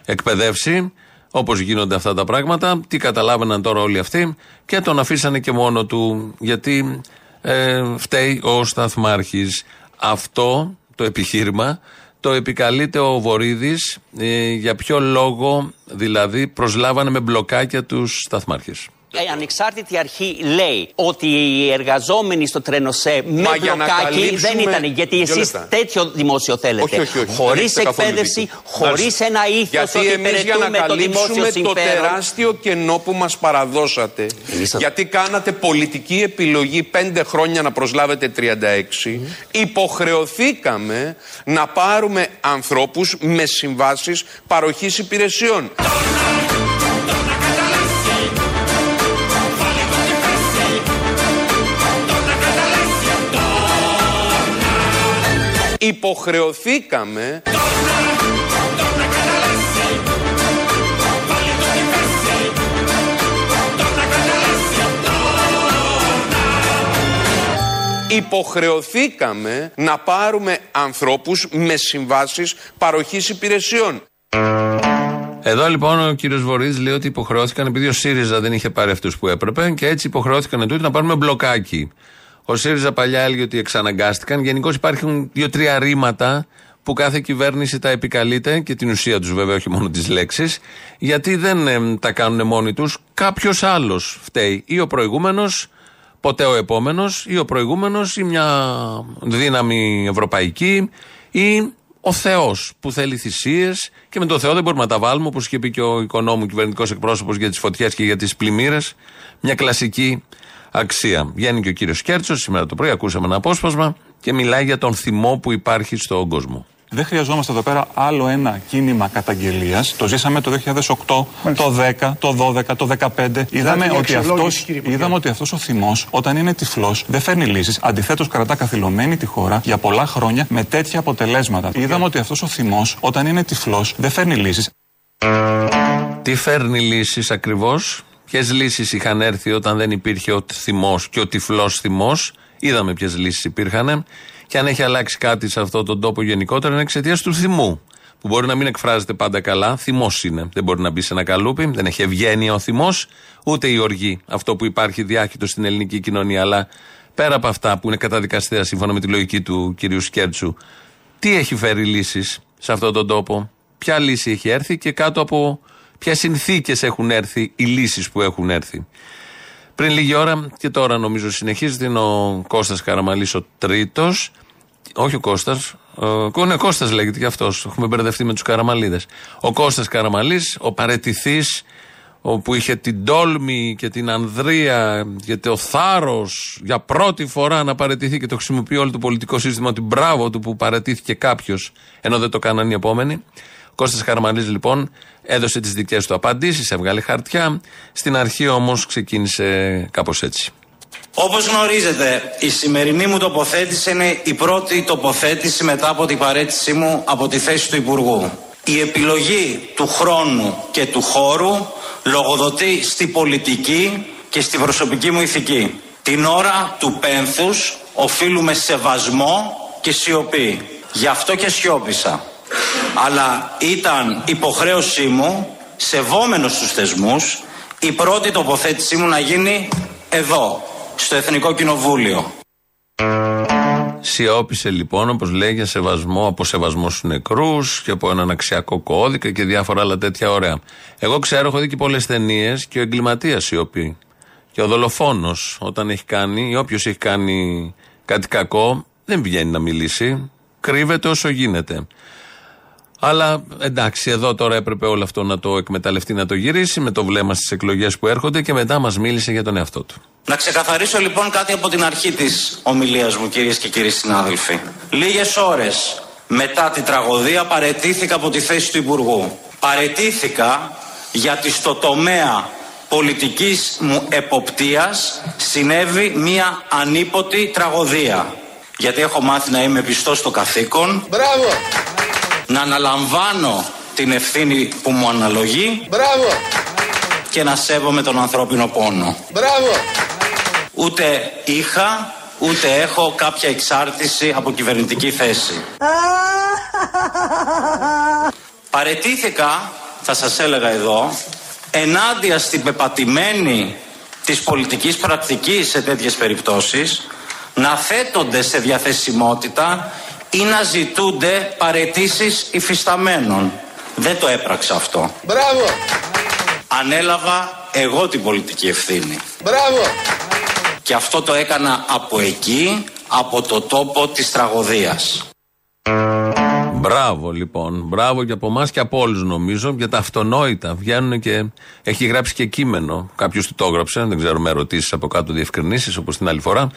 εκπαιδεύσει. Όπως γίνονται αυτά τα πράγματα. Τι καταλάβαιναν τώρα όλοι αυτοί και τον αφήσανε και μόνο του γιατί ε, φταίει ο Σταθμάρχης. Αυτό το επιχείρημα το επικαλείται ο Βορύδης. Ε, για ποιο λόγο δηλαδή προσλάβανε με μπλοκάκια τους σταθμάρχες. Η ανεξάρτητη αρχή λέει ότι οι εργαζόμενοι στο τρένοσέ με μπλοκάκι δεν ήταν. Γιατί εσείς τέτοιο δημόσιο θέλετε. Χωρίς εκπαίδευση, χωρίς ένα ήθος ότι υπηρετούμε το δημόσιο συμφέρον. το τεράστιο κενό που μας παραδώσατε. Γιατί κάνατε πολιτική επιλογή πέντε χρόνια να προσλάβετε 36. Υποχρεωθήκαμε να πάρουμε ανθρώπους με συμβάσεις παροχής υπηρεσιών. Υποχρεωθήκαμε υποχρεωθήκαμε να πάρουμε ανθρώπους με συμβάσεις παροχής υπηρεσιών. Εδώ λοιπόν ο κύριος Βορύδης λέει ότι υποχρεώθηκαν επειδή ο ΣΥΡΙΖΑ δεν είχε πάρει αυτούς που έπρεπε και έτσι υποχρεώθηκαν τούτοι να πάρουμε μπλοκάκι. Ο ΣΥΡΙΖΑ παλιά έλεγε ότι εξαναγκάστηκαν. Γενικώ υπάρχουν δύο-τρία ρήματα που κάθε κυβέρνηση τα επικαλείται και την ουσία τους βέβαια, όχι μόνο τις λέξεις, γιατί δεν ε, τα κάνουν μόνοι τους. Κάποιος άλλος φταίει. Ή ο προηγούμενος, ποτέ ο επόμενος, ή ο προηγούμενος, ή μια δύναμη ευρωπαϊκή, ή ο Θεός που θέλει θυσίες και με το Θεό δεν μπορούμε να τα βάλουμε, όπως είχε πει και ο οικονόμου κυβερνητικός εκπρόσωπος για τις φωτιές και για τις πλημμύρες. Μια κλασική αξία. Βγαίνει και ο κύριος Κέρτσος σήμερα το πρωί, ακούσαμε ένα απόσπασμα και μιλάει για τον θυμό που υπάρχει στον κόσμο. Δεν χρειαζόμαστε εδώ πέρα άλλο ένα κίνημα καταγγελίας. Το ζήσαμε το 2008, το 10, το 12, το 2015. Είδαμε ότι, αυτός, είδαμε ότι αυτός ο θυμός, όταν είναι τυφλός, δεν φέρνει λύσεις. Αντιθέτως, κρατά καθυλωμένη τη χώρα για πολλά χρόνια με τέτοια αποτελέσματα. Είδαμε ότι αυτός ο θυμός, όταν είναι τυφλός, δεν φέρνει λύσεις. Τι φέρνει λύσεις ακριβώς, ποιες λύσεις είχαν έρθει όταν δεν υπήρχε ο θυμός και ο τυφλός θυμός. Είδαμε ποιες λύσεις υπήρχαν. Και αν έχει αλλάξει κάτι σε αυτόν τον τόπο γενικότερα είναι εξαιτίας του θυμού. Που μπορεί να μην εκφράζεται πάντα καλά. Θυμός είναι. Δεν μπορεί να μπει σε ένα καλούπι. Δεν έχει ευγένεια ο θυμός, ούτε η οργή. Αυτό που υπάρχει διάχυτο στην ελληνική κοινωνία. Αλλά πέρα από αυτά που είναι καταδικαστέα σύμφωνα με τη λογική του κυρίου Σκέρτσου, τι έχει φέρει λύσεις σε αυτόν τον τόπο; Ποια λύση έχει έρθει και κάτω από ποιε συνθήκες έχουν έρθει οι λύσεις που έχουν έρθει. Πριν λίγη ώρα και τώρα νομίζω συνεχίζεται είναι ο Κώστας Καραμαλής ο τρίτος όχι ο Κώστας, ο ναι, Κώστας λέγεται και αυτός, έχουμε μπερδευτεί με τους Καραμαλίδες. Ο Κώστας Καραμαλής, ο παρετηθής, που είχε την τόλμη και την ανδρεία και το θάρρος για πρώτη φορά να παρετηθεί και το χρησιμοποιεί όλο το πολιτικό σύστημα ότι μπράβο του που παρετήθηκε κάποιος ενώ δεν το κάναν οι επόμενοι. Κώστας Καραμαλής λοιπόν έδωσε τις δικές του απαντήσεις, έβγαλε χαρτιά. Στην αρχή όμως ξεκίνησε κάπως έτσι. Όπως γνωρίζετε, η σημερινή μου τοποθέτηση είναι η πρώτη τοποθέτηση μετά από την παρέτησή μου από τη θέση του Υπουργού. Η επιλογή του χρόνου και του χώρου λογοδοτεί στη πολιτική και στη προσωπική μου ηθική. Την ώρα του πένθους οφείλουμε σεβασμό και σιωπή. Γι' αυτό και σιώπησα αλλά ήταν υποχρέωσή μου, σεβόμενος τους θεσμούς, η πρώτη τοποθέτησή μου να γίνει εδώ, στο Εθνικό Κοινοβούλιο. Σιώπησε λοιπόν, όπως λέει, για σεβασμό, από σεβασμός στους νεκρούς και από έναν αξιακό κώδικα και διάφορα άλλα τέτοια ωραία. Εγώ ξέρω, έχω δει και πολλές ταινίες και ο εγκληματίας σιωπεί. Και ο δολοφόνος, όταν έχει κάνει, ή όποιος έχει κάνει κάτι κακό, δεν βγαίνει να μιλήσει. Κρύβεται όσο γίνεται. Αλλά εντάξει, εδώ τώρα έπρεπε όλο αυτό να το εκμεταλλευτεί, να το γυρίσει με το βλέμμα στις εκλογές που έρχονται και μετά μας μίλησε για τον εαυτό του. Να ξεκαθαρίσω λοιπόν κάτι από την αρχή της ομιλίας μου, κυρίες και κύριοι συνάδελφοι. Λίγες ώρες μετά την τραγωδία παρετήθηκα από τη θέση του Υπουργού. Παρετήθηκα γιατί στο τομέα πολιτικής μου εποπτείας συνέβη μία ανίποτη τραγωδία. Γιατί έχω μάθει να είμαι πιστός στο καθήκον. Μπράβο! Να αναλαμβάνω την ευθύνη που μου αναλογεί Μπράβο. και να σέβομαι τον ανθρώπινο πόνο. Μπράβο. Ούτε είχα, ούτε έχω κάποια εξάρτηση από κυβερνητική θέση. Παρετήθηκα, θα σας έλεγα εδώ, ενάντια στην πεπατημένη της πολιτικής πρακτικής σε τέτοιες περιπτώσεις να θέτονται σε διαθεσιμότητα ή να ζητούνται παρετήσεις υφισταμένων. Δεν το έπραξα αυτό. Μπράβο! Ανέλαβα εγώ την πολιτική ευθύνη. Μπράβο! Και αυτό το έκανα από εκεί, από το τόπο της τραγωδίας. Μπράβο λοιπόν. Μπράβο και από εμάς και από όλους νομίζω για τα αυτονόητα. Βγαίνουν και έχει γράψει και κείμενο. Κάποιος του το έγραψε, δεν ξέρω με ερωτήσεις από κάτω διευκρινήσεις όπως την άλλη φορά.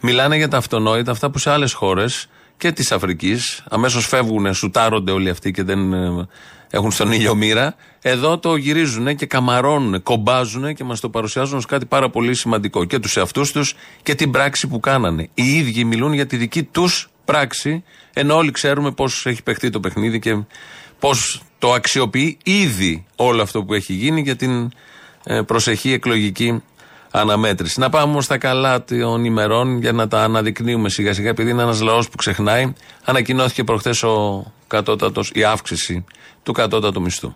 Μιλάνε για τα αυτονόητα, αυτά που σε άλλες χώρες και της Αφρικής. Αμέσως φεύγουν, σουτάρονται όλοι αυτοί και δεν ε, έχουν στον ήλιο μοίρα. Εδώ το γυρίζουν και καμαρώνουν, κομπάζουν και μας το παρουσιάζουν ως κάτι πάρα πολύ σημαντικό. Και τους εαυτούς τους και την πράξη που κάνανε. Οι ίδιοι μιλούν για τη δική τους πράξη, ενώ όλοι ξέρουμε πώς έχει παιχτεί το παιχνίδι και πώς το αξιοποιεί ήδη όλο αυτό που έχει γίνει για την ε, προσεχή εκλογική αναμέτρηση. Να πάμε όμως στα καλά των ημερών για να τα αναδεικνύουμε σιγά σιγά, επειδή είναι ένας λαός που ξεχνάει. Ανακοινώθηκε προχθές ο κατώτατος, η αύξηση του κατώτατου μισθού.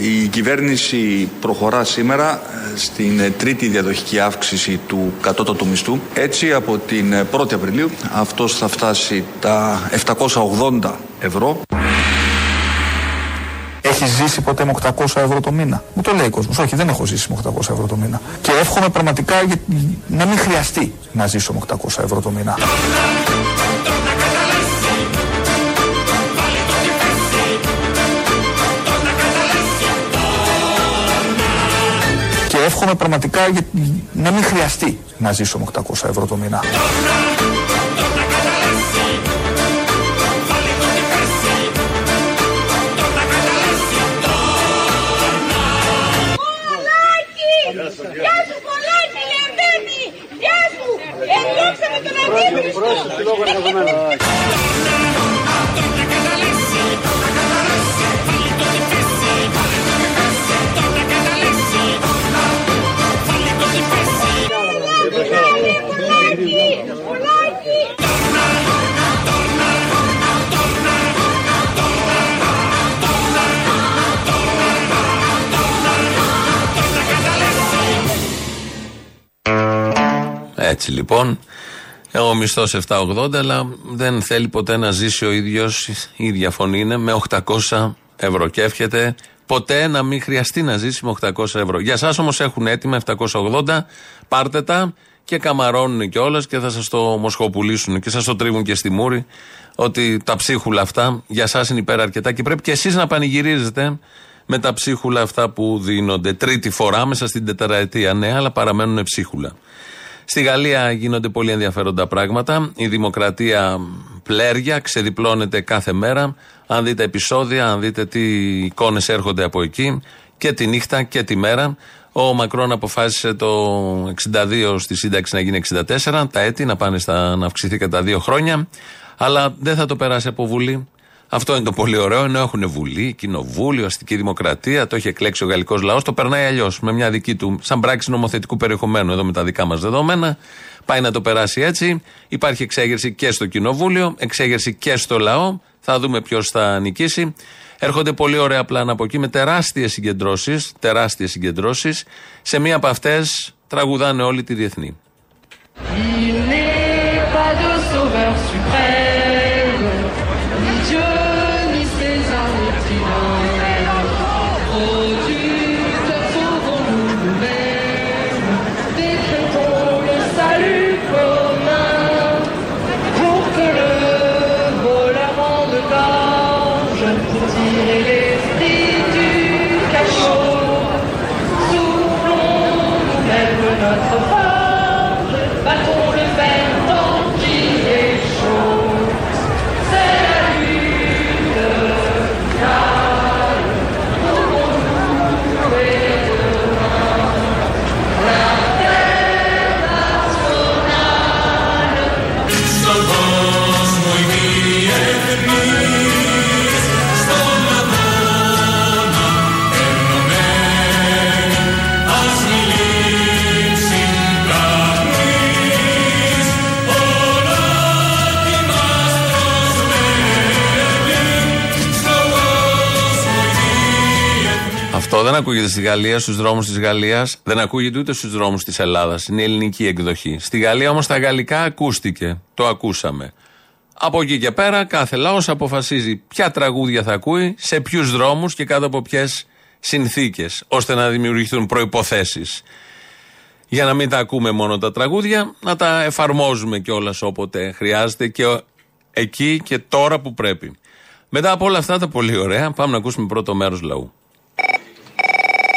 Η κυβέρνηση προχωρά σήμερα ε, στην ε, τρίτη διαδοχική αύξηση του κατώτατου μισθού. Έτσι από την 1η Απριλίου αυτός θα φτάσει τα 780 ευρώ. Έχει ζήσει ποτέ με 800 ευρώ το μήνα. Μου το λέει ο κόσμος. Όχι, δεν έχω ζήσει με 800 ευρώ το μήνα. Και εύχομαι πραγματικά να μην χρειαστεί να ζήσω με 800 ευρώ το μήνα. Και εύχομαι πραγματικά να μην χρειαστεί να ζήσω με 800 ευρώ το μήνα. Έτσι λοιπόν, ο μισθό 780, αλλά δεν θέλει ποτέ να ζήσει ο ίδιος, η ίδια φωνή είναι, με 800 ευρώ. Και εύχεται ποτέ να μην χρειαστεί να ζήσει με 800 ευρώ. Για εσά όμως έχουν έτοιμα 780, πάρτε τα και καμαρώνουν κιόλας και θα σας το μοσχοπουλήσουν και σας το τρίβουν και στη μούρη. Ότι τα ψίχουλα αυτά για εσά είναι υπέρα αρκετά και πρέπει και εσείς να πανηγυρίζετε με τα ψίχουλα αυτά που δίνονται. Τρίτη φορά μέσα στην τετραετία, ναι, αλλά παραμένουν ψίχουλα. Στη Γαλλία γίνονται πολύ ενδιαφέροντα πράγματα. Η δημοκρατία πλέρια, ξεδιπλώνεται κάθε μέρα. Αν δείτε επεισόδια, αν δείτε τι εικόνες έρχονται από εκεί και τη νύχτα και τη μέρα. Ο Μακρόν αποφάσισε το 62 στη σύνταξη να γίνει 64, τα έτη να πάνε στα, να αυξηθεί κατά δύο χρόνια. Αλλά δεν θα το περάσει από Βουλή. Αυτό είναι το πολύ ωραίο, ενώ έχουν Βουλή, Κοινοβούλιο, αστική δημοκρατία, το έχει εκλέξει ο γαλλικός λαός, το περνάει αλλιώς, με μια δική του, σαν πράξη νομοθετικού περιεχομένου, εδώ με τα δικά μας δεδομένα. Πάει να το περάσει έτσι. Υπάρχει εξέγερση και στο Κοινοβούλιο, εξέγερση και στο λαό. Θα δούμε ποιος θα νικήσει. Έρχονται πολύ ωραία πλάνα από εκεί με τεράστιες συγκεντρώσεις. Τεράστιες συγκεντρώσεις. Σε μία από αυτές τραγουδάνε όλοι τη διεθνή. Ακούγεται στη Γαλλία, στους δρόμους της Γαλλίας, δεν ακούγεται ούτε στους δρόμους της Ελλάδας. Είναι η ελληνική εκδοχή. Στη Γαλλία όμως τα γαλλικά ακούστηκε. Το ακούσαμε. Από εκεί και πέρα, κάθε λαός αποφασίζει ποια τραγούδια θα ακούει, σε ποιους δρόμους και κάτω από ποιες συνθήκες, ώστε να δημιουργηθούν προποθέσει. Για να μην τα ακούμε μόνο τα τραγούδια, να τα εφαρμόζουμε κιόλας όποτε χρειάζεται και εκεί και τώρα που πρέπει. Μετά από όλα αυτά τα πολύ ωραία, πάμε να ακούσουμε πρώτο μέρος λαού.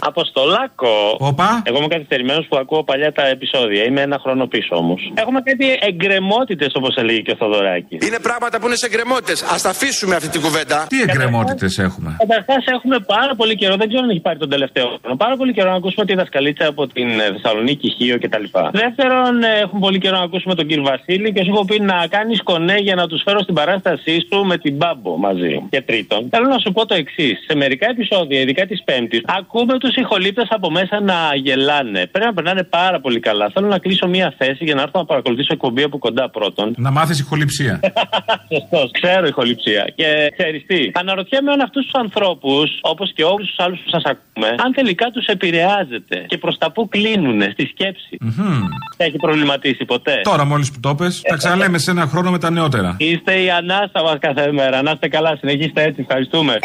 Αποστολάκο. Οπα. Εγώ είμαι καθυστερημένος που ακούω παλιά τα επεισόδια. Είμαι ένα χρόνο πίσω όμως. Έχουμε κάτι εγκρεμότητες όπως έλεγε και ο Θοδωράκης. Είναι πράγματα που είναι σε εγκρεμότητες. Α τα αφήσουμε αυτή την κουβέντα. Τι εγκρεμότητες έχουμε; Καταρχάς έχουμε πάρα πολύ καιρό, δεν ξέρω αν έχει πάρει τον τελευταίο χρόνο. Πάρα πολύ καιρό να ακούσουμε τη δασκαλίτσα από την ε, Θεσσαλονίκη Χίο κτλ. Δεύτερον, ε, έχουμε πολύ καιρό να ακούσουμε τον κύριο Βασίλη και σου έχω πει να κάνεις κονέ για να τους φέρω στην παράστασή σου με την Μπάμπο μαζί. Και τρίτον, θέλω να σου πω το εξής. Σε μερικά επεισόδια, ειδικά της Πέμπτης, ακούμε τους ηχολήπτες από μέσα να γελάνε. Πρέπει να περνάνε πάρα πολύ καλά. Θέλω να κλείσω μία θέση για να έρθω να παρακολουθήσω εκπομπή από κοντά πρώτον. Να μάθεις ηχοληψία. Σωστός, ξέρω ηχοληψία. Και ξέρεις τι. Αναρωτιέμαι αν αυτούς τους ανθρώπους, όπως και όλους τους άλλους που σας ακούμε, αν τελικά τους επηρεάζεται και προς τα που κλείνουν στη σκέψη. Mm-hmm. Έχει προβληματίσει ποτέ. Τώρα μόλις που το πες, τα ξαναλέμε σε ένα χρόνο με τα νεότερα. Είστε η ανάσα μας κάθε μέρα. Να είστε καλά, συνεχίστε έτσι. Ευχαριστούμε.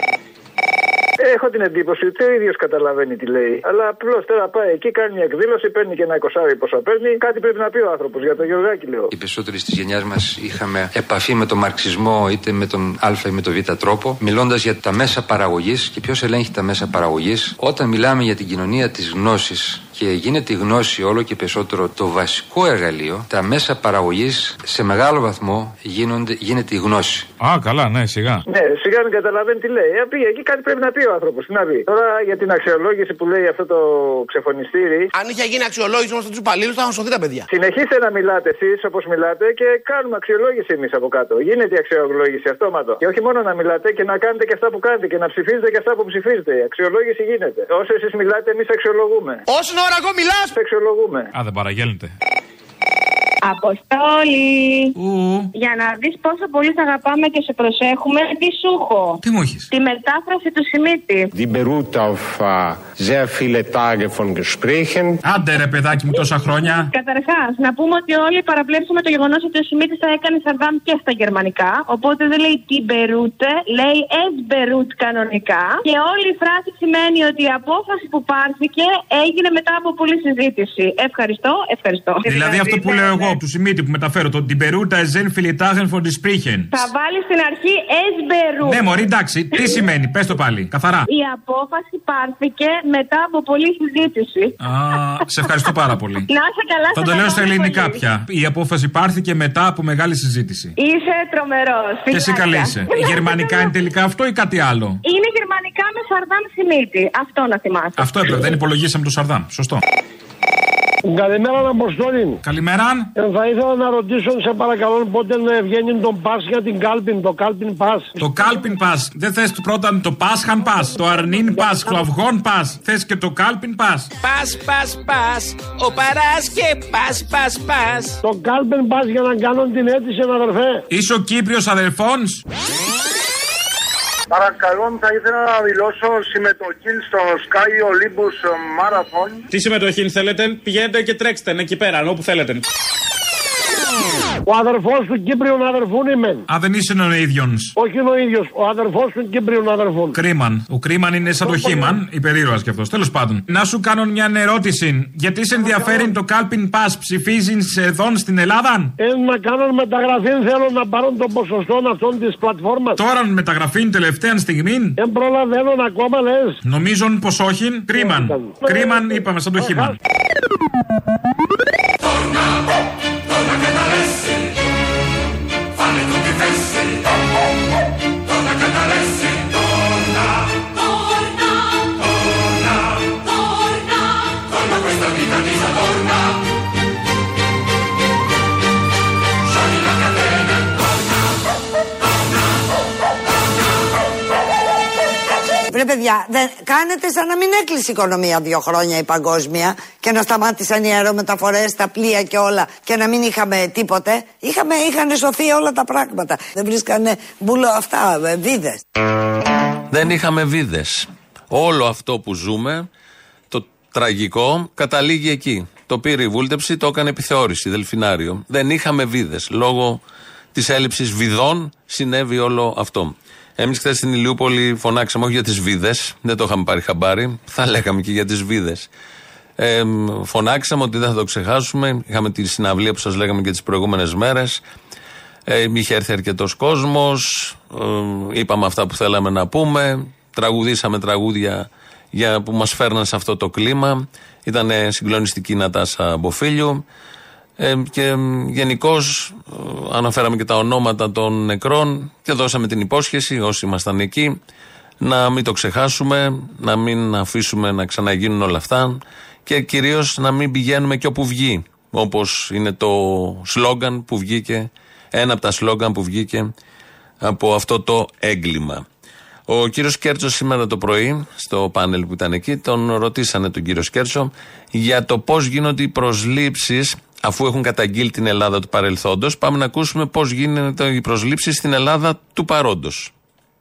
Έχω την εντύπωση ότι ο ίδιος καταλαβαίνει τι λέει. Αλλά απλώς τώρα πάει εκεί, κάνει μια εκδήλωση, παίρνει και ένα εικοσάρι πόσα παίρνει. Κάτι πρέπει να πει ο άνθρωπος για το Γεωργάκι, λέω. Οι περισσότεροι της γενιάς μας είχαμε επαφή με τον μαρξισμό είτε με τον Α ή με τον Β τρόπο, μιλώντας για τα μέσα παραγωγής και ποιος ελέγχει τα μέσα παραγωγής. Όταν μιλάμε για την κοινωνία της γνώσης και γίνεται η γνώση όλο και περισσότερο το βασικό εργαλείο, τα μέσα παραγωγής σε μεγάλο βαθμό γίνονται, γίνεται η γνώση. Α, καλά, ναι, σιγά. Ναι, σιγά μην καταλαβαίνει τι λέει. Ε, πήγε εκεί κάτι πρέπει να πει ο άνθρωπος. Τι να πει. Τώρα για την αξιολόγηση που λέει αυτό το ξεφωνιστήρι. Αν είχε γίνει αξιολόγηση όμως του υπαλλήλου, θα είχαν σωθεί τα παιδιά. Συνεχίστε να μιλάτε εσείς όπως μιλάτε και κάνουμε αξιολόγηση εμείς από κάτω. Γίνεται η αξιολόγηση αυτόματο. Και όχι μόνο να μιλάτε και να κάνετε και αυτά που κάνετε και να ψηφίζετε και αυτά που ψηφίζετε. Η αξιολόγηση γίνεται. Όσο εσείς μιλάτε, εμείς αξιολογούμε. Όσο ώρα εγώ μιλάς! Αξιολογούμε. Α, δεν παραγγέλνετε. Αποστόλη! Ου. Για να δεις πόσο πολύ σε αγαπάμε και σε προσέχουμε, τι σου έχω. Τι μου έχεις; Τη μετάφραση του Σιμίτη. Die beruht auf äh, sehr viele Tage von Gesprächen. Άντε ρε παιδάκι μου τόσα χρόνια. Καταρχάς, να πούμε ότι όλοι παραβλέψουμε το γεγονός ότι ο Σιμίτη θα έκανε Σαρδάμ και στα γερμανικά. Οπότε δεν λέει τι μπερούτε, λέει es beruht κανονικά. Και όλη η φράση σημαίνει ότι η απόφαση που πάρθηκε έγινε μετά από πολλή συζήτηση. Ευχαριστώ, ευχαριστώ. Δηλαδή αυτό που λέω εγώ, του Σιμίτη που μεταφέρω, το την Περούτα Εζέν Φιλιτάχεν von die Sprechen. Θα βάλεις στην αρχή es beruht. Ναι, μωρή, εντάξει, τι σημαίνει, πες το πάλι, καθαρά. Η απόφαση πάρθηκε μετά από πολλή συζήτηση. Α, σε ευχαριστώ πάρα πολύ. Να είσαι καλά, Θα σε το λέω στα αγαπάμε ελληνικά πολύ. πια. Η απόφαση πάρθηκε μετά από μεγάλη συζήτηση. Είσαι τρομερός. Και εσύ καλή είσαι. Γερμανικά είναι τελικά αυτό ή κάτι άλλο; Είναι γερμανικά με Σαρδάμ Σιμίτη. Αυτό να θυμάσαι. Αυτό έπρεπε, δεν υπολογίσαμε το Σαρδάμ. Σωστό. Καλημέρα, Αποστόλη. Καλημέρα. Ε, θα ήθελα να ρωτήσω, σε παρακαλώ, πότε να βγαίνει τον πα για την κάλπιν, το κάλπιν πας. Το κάλπιν πας. Δεν θες πρώτα το Πάσχαν πας. Το Αρνίν πας. Το Αυγόν πας. Θες και το κάλπιν πας. Πας, πας, πας. Ο παράς και πας, πας, πας. Το κάλπιν πας για να κάνω την αίτηση, αδερφέ. Είσαι ο Κύπριος αδελφόν. Παρακαλώ, θα ήθελα να δηλώσω συμμετοχή στο Sky Olympus Marathon. Τι συμμετοχή θέλετε, πηγαίνετε και τρέξτε εκεί πέρα, όπου θέλετε. Ο αδερφό του Κύπριου αδερφού είμαι. Α, δεν είσαι ο ίδιο. Όχι είναι ο ίδιο, ο αδερφό του Κύπριου αδερφού. Κρίμαν. Ο Κρίμαν είναι σαν το Χίμαν, υπερήρωα κι αυτό. Τέλο πάντων. Να σου κάνω μια ερώτηση. Γιατί σε ενδιαφέρει το Κάλπιν Pass, ψηφίζει εδώ στην Ελλάδα. Ε, να κάνω μεταγραφή, θέλω να πάρω το ποσοστό αυτών τη πλατφόρμα. Τώρα μεταγραφή είναι τελευταία στιγμή. Δεν προλαβαίνω ακόμα λε. Νομίζω πω όχι. Κρίμαν. Κρίμαν είπαμε σαν το Χίμαν. Παιδιά, δεν, κάνετε σαν να μην έκλεισε η οικονομία δύο χρόνια η παγκόσμια και να σταμάτησαν οι αερομεταφορές, τα πλοία και όλα και να μην είχαμε τίποτε. Είχαμε, είχαν σωθεί όλα τα πράγματα. Δεν βρίσκανε μπουλο αυτά, ε, βίδες. Δεν είχαμε βίδες. Όλο αυτό που ζούμε, το τραγικό, καταλήγει εκεί. Το πήρε η βούλτεψη, το έκανε επιθεώρηση, δελφινάριο. Δεν είχαμε βίδες. Λόγω της έλλειψης βιδών συνέβη όλο αυτό. Εμείς χθες στην Ηλιούπολη φωνάξαμε όχι για τις βίδες, δεν το είχαμε πάρει χαμπάρι, θα λέγαμε και για τις βίδες. Ε, φωνάξαμε ότι δεν θα το ξεχάσουμε. Είχαμε τη συναυλία που σας λέγαμε και τις προηγούμενες μέρες. Ε, είχε έρθει αρκετός κόσμος. Ε, είπαμε αυτά που θέλαμε να πούμε. Τραγουδήσαμε τραγούδια για, που μας φέρναν σε αυτό το κλίμα. Ήταν συγκλονιστική η Νατάσα Μποφίλιου. Ε, και γενικώς αναφέραμε και τα ονόματα των νεκρών και δώσαμε την υπόσχεση όσοι ήμασταν εκεί να μην το ξεχάσουμε, να μην αφήσουμε να ξαναγίνουν όλα αυτά και κυρίως να μην πηγαίνουμε και όπου βγει όπως είναι το σλόγκαν που βγήκε ένα από τα σλόγκαν που βγήκε από αυτό το έγκλημα. Ο κύριος Σκέρτσος σήμερα το πρωί, στο πάνελ που ήταν εκεί, τον ρωτήσανε τον κύριο Σκέρτσο για το πώς γίνονται οι προσλήψεις αφού έχουν καταγγείλει την Ελλάδα του παρελθόντος. Πάμε να ακούσουμε πώς γίνονται οι προσλήψεις στην Ελλάδα του παρόντος.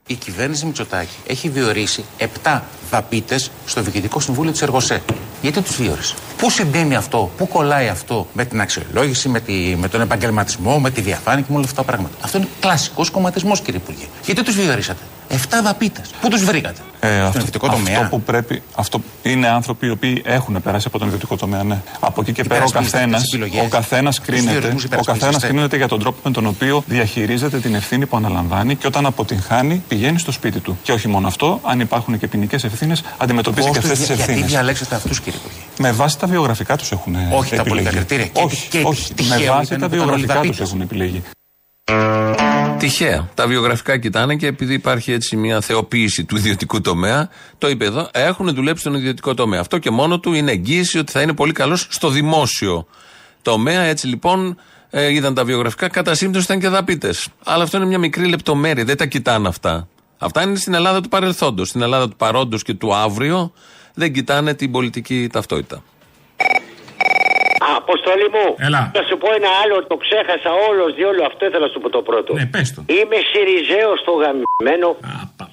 Η κυβέρνηση Μητσοτάκη έχει διορίσει 7 δαπίτες στο Διοικητικό Συμβούλιο της Εργοσέ. Γιατί τους διόρισε. Πού συμπίνει αυτό, πού κολλάει αυτό με την αξιολόγηση, με, τη, με τον επαγγελματισμό, με τη διαφάνεια και με όλα αυτά τα πράγματα; Αυτό είναι κλασικός κομματισμός, κύριε Υπουργέ. Γιατί τους διορίσατε; Εφτά δαπίτες. Πού τους βρήκατε; Ε, αυτό, ιδιωτικό τομέα. Αυτό που πρέπει. Αυτό είναι άνθρωποι οι οποίοι έχουν περάσει από τον ιδιωτικό τομέα, ναι. Από εκεί και, πέρα ο καθένα ο καθένας κρίνεται, ο καθένας κρίνεται για τον τρόπο με τον οποίο διαχειρίζεται την ευθύνη που αναλαμβάνει και όταν αποτυγχάνει πηγαίνει στο σπίτι του. Και όχι μόνο αυτό, αν υπάρχουν και ποινικές ευθύνες, αντιμετωπίζει και αυτές τις ευθύνε. Γιατί διαλέξετε αυτούς, κύριε Υπουργέ; Με βάση τα βιογραφικά τους έχουν Όχι τα πολιτικά κριτήρια. Όχι, όχι. Με βάση τα βιογραφικά τους έχουν επιλέγει. Τυχαία. Τα βιογραφικά κοιτάνε και επειδή υπάρχει έτσι μια θεοποίηση του ιδιωτικού τομέα, το είπε εδώ, έχουν δουλέψει στον ιδιωτικό τομέα. Αυτό και μόνο του είναι εγγύηση ότι θα είναι πολύ καλός στο δημόσιο τομέα. Έτσι λοιπόν ε, είδαν τα βιογραφικά, κατά σύμπτωση ήταν και δαπίτες. Αλλά αυτό είναι μια μικρή λεπτομέρεια, δεν τα κοιτάνε αυτά. Αυτά είναι στην Ελλάδα του παρελθόντος. Στην Ελλάδα του παρόντος και του αύριο δεν κοιτάνε την πολιτική ταυτότητα. Αποστολή μου. Έλα. Να σου πω ένα άλλο, το ξέχασα όλος διόλου. Αυτό ήθελα να σου πω το πρώτο. Ναι, πες το. Είμαι Σιριζέος στο γαμμένο.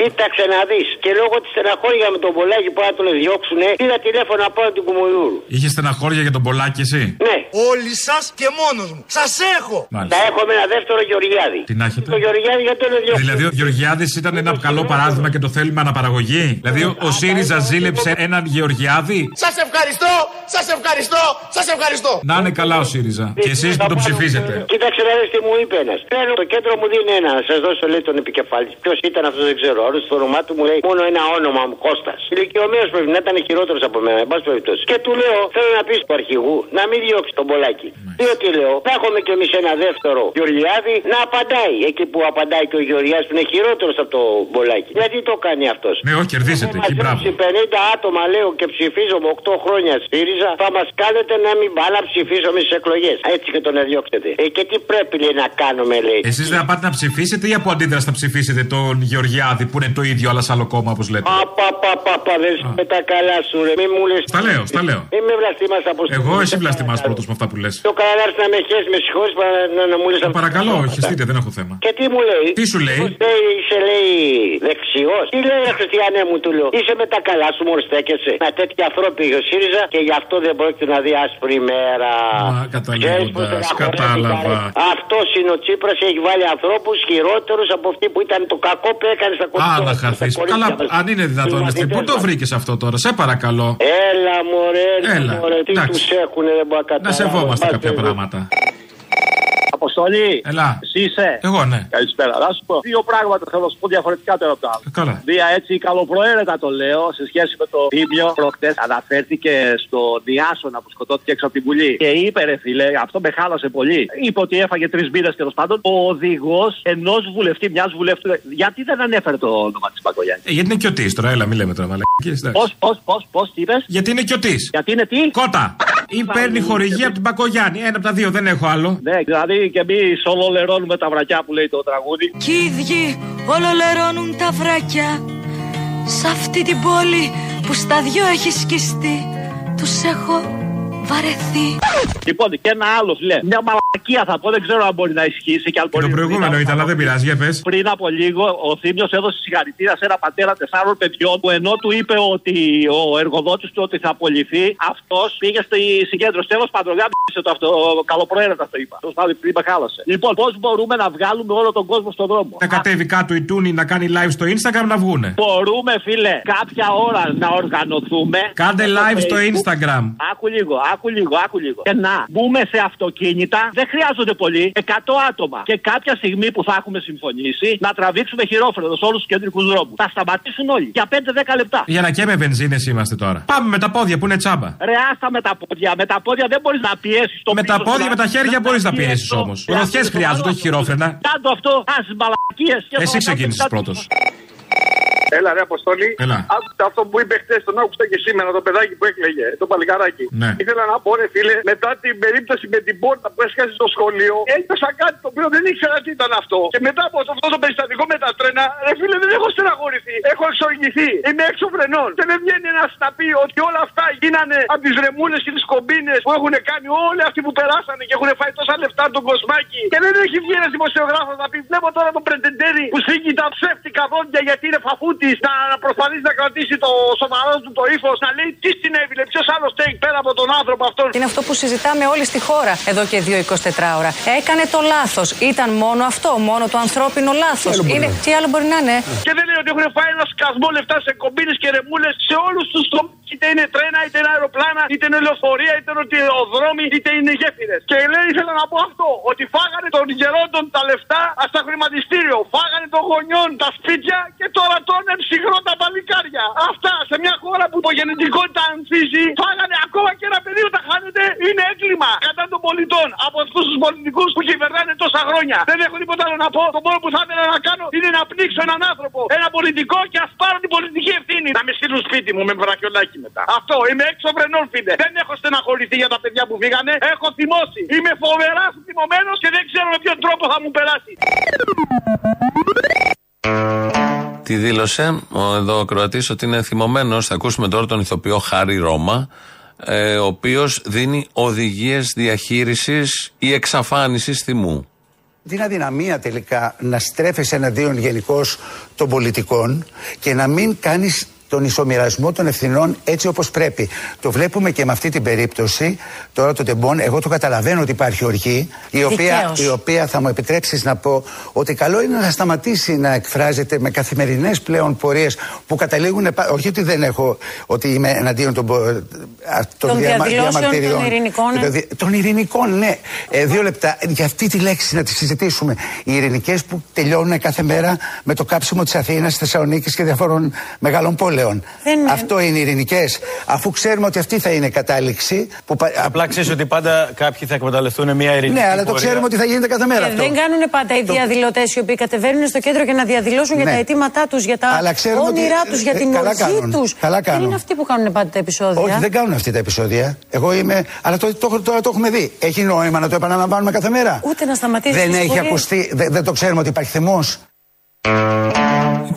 Κοίταξε να δεις. Και λόγω της στεναχώρια με τον Πολάκη που να τον διώξουν, πήρα τηλέφωνο από την Κουμουλούρου. Είχε στεναχώρια για τον Πολάκη, εσύ; Ναι. Όλοι σας και μόνος μου. Σας έχω. Μάλιστα. Θα έχω με ένα δεύτερο Γεωργιάδη. Τι να έχετε; Το Γεωργιάδη γιατί τον διώξουν. Δηλαδή ο Γεωργιάδης ήταν ένα καλό παράδειγμα και το θέλουμε αναπαραγωγή; Δηλαδή ο ΣΥΡΙΖΑ ζήλεψε έναν Γεωργιάδη; Σας ευχαριστώ, σας ευχαριστώ, σας ευχαριστώ. Να είναι καλά ο ΣΥΡΙΖΑ. Και εσείς που τον ψηφίζετε. Κοίταξε να δει τι μου είπε ένα. Παίρνω το κέντρο μου δίνει ένα. Να σας δώσω λέει τον επικεφαλή. Ποιος ήταν αυτός δεν ξέρω. Όλος το όνομά του μου λέει μόνο ένα όνομα μου Κώστας. Ηλικιωμένος πρέπει να ήταν χειρότερος από μένα. Εν πάση περιπτώσει. Και του λέω θέλω να πεις του αρχηγού να μην διώξει τον Πολάκη. Διότι λέω θα έχουμε κι εμείς ένα δεύτερο Γεωργιάδη να απαντάει. Εκεί που απαντάει και ο Γεωργιάδης που είναι χειρότερος από τον Πολάκη. Γιατί το κάνει αυτός. Ναι, όχι, κερδίζετε εκεί, μπράβο. 50 άτομα λέω και ψηφίζω με 8 χρόνια ΣΥΡΙΖΑ θα μας κάνετε να μην πάω να ψηφίσουμε στις εκλογές. Έτσι και τον διώξετε. Ε, και τι πρέπει λέει, να κάνουμε, λέει; Εσείς δεν θα πάτε να ψηφίσετε ή από αντίδραση θα ψηφίσετε τον Γεωργιάδη που είναι το ίδιο αλλά σε άλλο κόμμα όπως λέτε; Απαπαπαπα, δεν σου με τα καλά σου, ρε. Μη μου λε. Στα λέω, στα λέω. Μην με βλαστήμα από Εγώ εσύ βλαστημά πρώτος με αυτά που λες. Το καλά να με χέσει, με συγχωρείς να, να μου λες. Παρακαλώ, χεστείτε, δεν έχω θέμα. Και τι μου λέει; Τι σου λέει; Λέει, είσαι λέει δεξιός. Τι λέει, ρε Χριστιανέ μου, του λέω. Είσαι με τα καλά σου, μόλις στέκεσαι. Να τέτοια ανθρώποι ο ΣΥΡΙΖΑ και γι' αυτό δεν πρόκειται να δει άσπρη μέρα. Μα καταλήγοντα, κατάλαβα. Αυτός είναι ο Τσίπρας, έχει βάλει ανθρώπους χειρότερους από αυτοί που ήταν το κακό που έκανε στα κομμάτια. Α, να χαθείς. Καλά, αν είναι δυνατόν να Πού το βρήκες αυτό τώρα, σε παρακαλώ. Έλα, μωρέ, Έλα. μωρέ, τι Εντάξει. τους έχουν, δεν μπορώ να Να σεβόμαστε κάποια πράγματα. Αποστολή. Ελά. Εσύ είσαι. Εγώ ναι. Καλησπέρα. Να σου πω δύο πράγματα θέλω να σου πω διαφορετικά τώρα από το άλλο. Καλά. Δία έτσι καλοπροαίρετα το λέω σε σχέση με το Τίμιο. Προχτές αναφέρθηκε στο Διάσονα που σκοτώθηκε έξω από την Βουλή. Και είπε, ρε φίλε, αυτό με χάλασε πολύ. Είπε ότι έφαγε τρεις μπύρες τέλος πάντων. Ο οδηγός ενός βουλευτή, μιας βουλευτή. Γιατί δεν ανέφερε το όνομα της Παγκογιάννης; Ε, γιατί είναι και ο Τί τώρα, έλα, μην λέμε τώρα μαλακίες, εντάξει. Πώς, πώς, πώς, πώς, τι είπες; Γιατί είναι και ο Τί. Γιατί είναι τι; Κότα. Ή παίρνει χορηγία από την Πακογιάννη. Ένα από τα δύο, δεν έχω άλλο. Ναι, δηλαδή και εμείς όλο λερώνουμε τα βρακιά που λέει το τραγούδι. Κι οι ίδιοι ολολερώνουν τα βράκια Σ' αυτή την πόλη που στα δυο έχει σκιστεί Τους έχω βαρεθεί Λοιπόν, και ένα άλλος φιλέ. Μια μαλακία θα πω, δεν ξέρω αν μπορεί να ισχύσει και αν Και μπορεί το προηγούμενο ήταν, αλλά δεν πειράζει, για πες. Πριν από λίγο, ο Θήμιος έδωσε συγχαρητήρια σε ένα πατέρα τεσσάρων παιδιών που ενώ του είπε ότι ο εργοδότης του ότι θα απολυθεί, αυτός πήγε στη συγκέντρωση. Τέλος πάντων, δεν το αυτό. Καλοπροαίρετας το είπα. Τέλος πάντων, πριν με χάλασε. Λοιπόν, πώς μπορούμε να βγάλουμε όλο τον κόσμο στον δρόμο; Να κατέβει κάτω η Τούνη να κάνει live στο Instagram να βγούνε. Μπορούμε, φίλε, κάποια ώρα να οργανωθούμε. Κάντε στο live στο Facebook. Instagram. Άκου λίγο, άκου λίγο, άκου λίγο. Και να μπούμε σε αυτοκίνητα, δεν χρειάζονται πολύ, 100 άτομα. Και κάποια στιγμή που θα έχουμε συμφωνήσει, να τραβήξουμε χειρόφρενο σε όλους τους κεντρικούς δρόμους. Θα σταματήσουν όλοι για 5-10 λεπτά. Για να και με βενζίνες είμαστε τώρα. Πάμε με τα πόδια που είναι τσάμπα. Ρε, άστα με τα πόδια. Με τα πόδια δεν μπορείς να πιέσεις το Με τα πίσω πόδια, σου, με τα χέρια μπορείς να πιέσεις πιέσει το- όμως. να Γροθιέ πιέσεις το χρειάζονται, καλό όχι χειρόφρενα. Κάντο αυτό, άσε μαλακίες. Εσύ ξεκίνησες πρώτος. Έλα, ρε Αποστόλη. Έλα. Άκουσα αυτό που είπε χθες, τον άκουσα και σήμερα, το παιδάκι που έκλαιγε, το παλικάράκι. Ναι. Ήθελα να πω, ρε φίλε, μετά την περίπτωση με την πόρτα που έσκασε στο σχολείο, ένιωσα κάτι το οποίο δεν ήξερα τι ήταν αυτό. Και μετά από αυτό το περιστατικό με τα τρένα, ρε φίλε, δεν έχω στεναχωρηθεί. Έχω εξοργηθεί. Είμαι έξω φρενών. Και δεν βγαίνει ένας να πει ότι όλα αυτά γίνανε από τις ρεμούλες και τις κομπίνες που έχουν κάνει όλοι αυτοί που περάσανε και έχουν φάει τόσα λεφτά τον κοσμάκι. Και δεν έχει βγει ένας δημοσιογράφος να πει: Βλέπω τώρα τον πρετεντέρι που σφίγγει τα ψεύτικα δόντια γιατί είναι φαφούτσα τη να προσπαθήσει να κρατήσει το σοβαρό του το ύφος, να λέει τι συνέβη, ποιος άλλος στέκει πέρα από τον άνθρωπο αυτόν. Είναι αυτό που συζητάμε όλοι στη χώρα εδώ και δύο 24 ώρα. Έκανε το λάθος. Ήταν μόνο αυτό, μόνο το ανθρώπινο λάθος. Είναι... Τι άλλο μπορεί να είναι; Και δεν λέει ότι έχουν φάει ένα σκασμό λεφτά σε κομπίνες και ρεμούλες σε όλους τους τομεί. Είτε είναι τρένα, είτε είναι αεροπλάνα, είτε είναι λεωφορεία, είτε είναι οδρόμοι, είτε είναι γέφυρες. Και λέει, ήθελα να πω αυτό, ότι φάγανε των γερόντων τα λεφτά στα χρηματιστήριο, φάγανε των γονιών τα σπίτια και τώρα τρώνε ψυχρό τα παλικάρια. Αυτά σε μια χώρα που η γεννητικότητα ανθίζει, φάγανε ακόμα και ένα παιδί που τα χάνεται, είναι έγκλημα κατά των πολιτών από αυτούς τους πολιτικούς που κυβερνάνε τόσα χρόνια. Δεν έχω τίποτα άλλο να πω. Το μόνο που θα ήθελα να κάνω είναι να πνίξω έναν άνθρωπο, ένα πολιτικό και ας πάρω την πολιτική ευθύνη. Να με στείλουν σπίτι μου με βραχιολάκι μετά. Αυτό είμαι έξω βρενών, φίλε. Δεν έχω στεναχωρηθεί για τα παιδιά που φύγανε. Έχω θυμώσει. Είμαι φοβεράς θυμωμένος και δεν ξέρω με ποιον τρόπο θα μου περάσει. Τι δήλωσε ο εδώ ο Κροατής ότι είναι θυμωμένος. Θα ακούσουμε τώρα τον ηθοποιό Χάρη Ρώμα, ε, ο οποίος δίνει οδηγίες διαχείρισης ή εξαφάνισης θυμού. την αδυναμία τελικά να στρέφεσαι εναντίον γενικώς των πολιτικών και να μην κάνεις τον ισομοιρασμό των ευθυνών έτσι όπως πρέπει. Το βλέπουμε και με αυτή την περίπτωση, τώρα το τεμπόν, εγώ το καταλαβαίνω ότι υπάρχει οργή, η οποία, Δικαίως. η οποία θα μου επιτρέψεις να πω ότι καλό είναι να σταματήσει να εκφράζεται με καθημερινές πλέον πορείες που καταλήγουν, πα- όχι ότι δεν έχω, ότι είμαι εναντίον των, πο- α, Των διαμα- διαδηλώσεων των διαμαρτυριών. ειρηνικών, Και ναι. το δι- Των ειρηνικών, ναι. Ε, δύο λεπτά. Για αυτή τη λέξη να τη συζητήσουμε. Οι ειρηνικές που τελειώνουν κάθε μέρα με το κάψιμο της Αθήνας, τη Θεσσαλονίκης και διαφόρων μεγάλων πόλεων. Δεν είναι. Αυτό είναι ειρηνικές. Αφού ξέρουμε ότι αυτή θα είναι η κατάληξη. Που... πα- Απλά ξέρεις ότι πάντα κάποιοι θα εκμεταλλευτούν μια ειρηνική Ναι, αλλά το πορεία. ξέρουμε ότι θα γίνεται κάθε μέρα Και αυτό. δεν κάνουν πάντα οι διαδηλωτές οι οποίοι κατεβαίνουν στο κέντρο για να διαδηλώσουν για Ναι. τα αιτήματά τους, για τα Αλλά ξέρουμε ότι- όνειρά τους, για ε, την καλά οργή κάνουν. τους. Καλά Δεν κάνουν. είναι αυτοί που κάνουν πάντα τα επεισόδια. Όχι, δεν κάνουν αυτή τα επεισόδια. Εγώ είμαι. Αλλά το, το, τώρα το έχουμε δει. Έχει νόημα να το επαναλαμβάνουμε κάθε μέρα; Ούτε να σταματήσει. Δεν τις έχει πορείες. ακουστεί. Δεν, δεν το ξέρουμε ότι υπάρχει θυμός.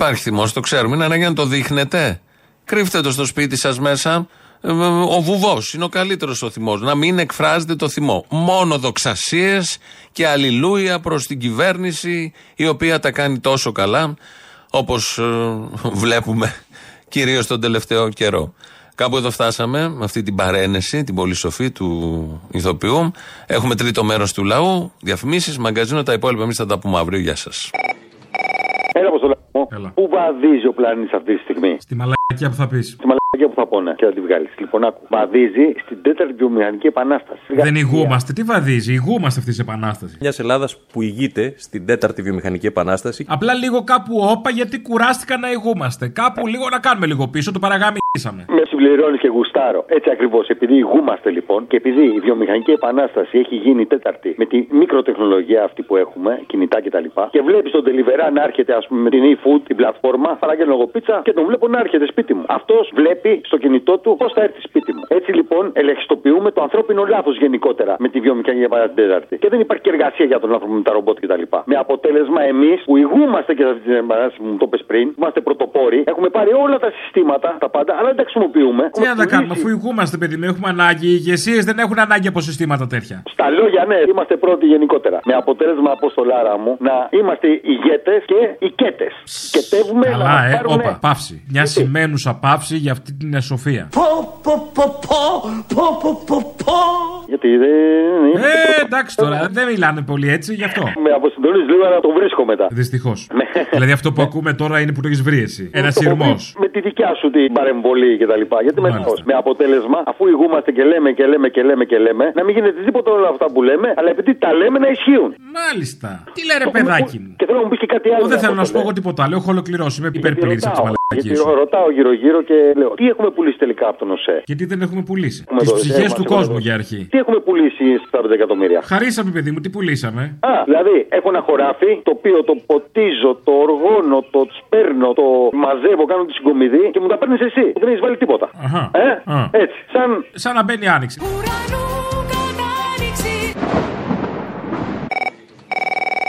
Υπάρχει θυμός, το ξέρουμε. Είναι ανάγκη να το δείχνετε. Κρύφτε το στο σπίτι σας μέσα. Ε, Ο βουβός είναι ο καλύτερος ο θυμός. Να μην εκφράζετε το θυμό. Μόνο δοξασίες και αλληλούια προς την κυβέρνηση η οποία τα κάνει τόσο καλά όπως βλέπουμε κυρίως τον τελευταίο καιρό. Κάπου εδώ φτάσαμε με αυτή την παρένεση, την πολύ σοφή του ηθοποιού. Έχουμε τρίτο μέρος του λαού, διαφημίσεις, μαγκαζίνο, τα υπόλοιπα εμείς θα τα πούμε αύριο. Γεια σας. Έλα, Αποστολά μου. Πού βαδίζει ο πλανήτης αυτή τη στιγμή; Στη μαλακία που θα πεις. Στη μαλακία που θα πόνε και θα τη βγάλεις. Λοιπόν, άκου. Βαδίζει στην τέταρτη βιομηχανική επανάσταση. Δεν ηγούμαστε. Τι βαδίζει, ηγούμαστε αυτής της επανάστασης. Μιας Ελλάδας που ηγείται στην τέταρτη βιομηχανική επανάσταση. Απλά λίγο κάπου όπα γιατί κουράστηκα να ηγούμαστε. Κάπου λίγο να κάνουμε λίγο πίσω, το παραγάμισαμε. Με συμπληρώνεις και γουστάρω. Έτσι ακριβώς. Επειδή ηγούμαστε λοιπόν και επειδή η βιομηχανική επανάσταση έχει γίνει τέταρτη με τη μικροτεχνολογία αυτή που έχουμε, κινητά κτλ. Και, και βλέπεις τον Τελιβερά να έρχεται, ας πούμε, με την e-food, την πλατφόρμα, παραγγέλνω εγώ πίτσα και τον βλέπω να έρχεται σπίτι μου. Αυτός βλέπει στο κινητό του πώς θα έρθει σπίτι μου. Έτσι λοιπόν ελεγχιστοποιούμε το ανθρώπινο λάθος γενικότερα με τη βιομηχανική επανάσταση την τέταρτη. Και δεν υπάρχει και εργασία για τον άνθρωπο με τα ρομπότ κτλ. Με αποτέλεσμα εμείς που ηγούμαστε και σε αυτή την επανάσταση που μου το πες πριν, είμαστε πρωτοπόροι, έχουμε πάρει όλα τα συστήματα, τα πάντα, αλλά δεν τα χρησιμοποιούμε. Τι να τα κάνουμε, αφού ηγούμαστε, παιδί μου, έχουμε ανάγκη. Οι ηγεσίες δεν έχουν ανάγκη από συστήματα τέτοια. Στα λόγια, ναι, είμαστε πρώτοι γενικότερα. Με αποτέλεσμα, Αποστολάρα μου, να είμαστε ηγέτες και οικέτε. Σκετεύουμε Καλά, να ε, πάρουμε... όπα, παύση. Μια σημαίνουσα παύση για αυτή την εσοφία. Πω, πω, πω, πω, πω, πω, πω, πω. Γιατί δεν. Ε, εντάξει τώρα, δεν μιλάνε πολύ έτσι, γι' αυτό. Με αποσυντονίζει λίγο να το βρίσκω μετά. Δυστυχώς. δηλαδή αυτό που ακούμε τώρα είναι που το έχεις βρει εσύ. Ένας Το σειρμός. κόβει Με τη δικιά σου την παρεμβολή και τα λοιπά. Γιατί με, με αποτέλεσμα, αφού ηγούμαστε και λέμε και λέμε και λέμε και λέμε, να μην γίνεται τίποτα όλα αυτά που λέμε, αλλά επειδή τα λέμε να ισχύουν. Μάλιστα. Τι λέει ρε παιδάκι μου. Και θέλω να μου πεις και κάτι άλλο. Εγώ δεν θέλω να Αποστολέ. σου πω εγώ τίποτα άλλο. Έχω ολοκληρώσει. Είμαι υπερπλήρης από τις Ρωτάω, μαλακίες Γιατί σου. ρωτάω γύρω-γύρω και λέω, τι έχουμε πουλήσει τελικά από τον ΟΣΕ; Γιατί δεν έχουμε πουλήσει. Έχουμε Τις δώσει, ψυχές έχουμε του δώσει. κόσμου για αρχή. Τι έχουμε πουλήσει στα 5 εκατομμύρια; Χαρίσαμε, παιδί μου, τι πουλήσαμε; Α, δηλαδή έχω ένα χωράφι το οποίο το ποτίζω, το οργώνω, το σπέρνω, το μαζεύω, κάνω τη συγκομιδή και μου τα παίρνεις εσύ. Δεν έχεις βάλει τίποτα. Αχα. Ε, Α. έτσι. Σαν. Σαν να μπαίνει άνοιξη.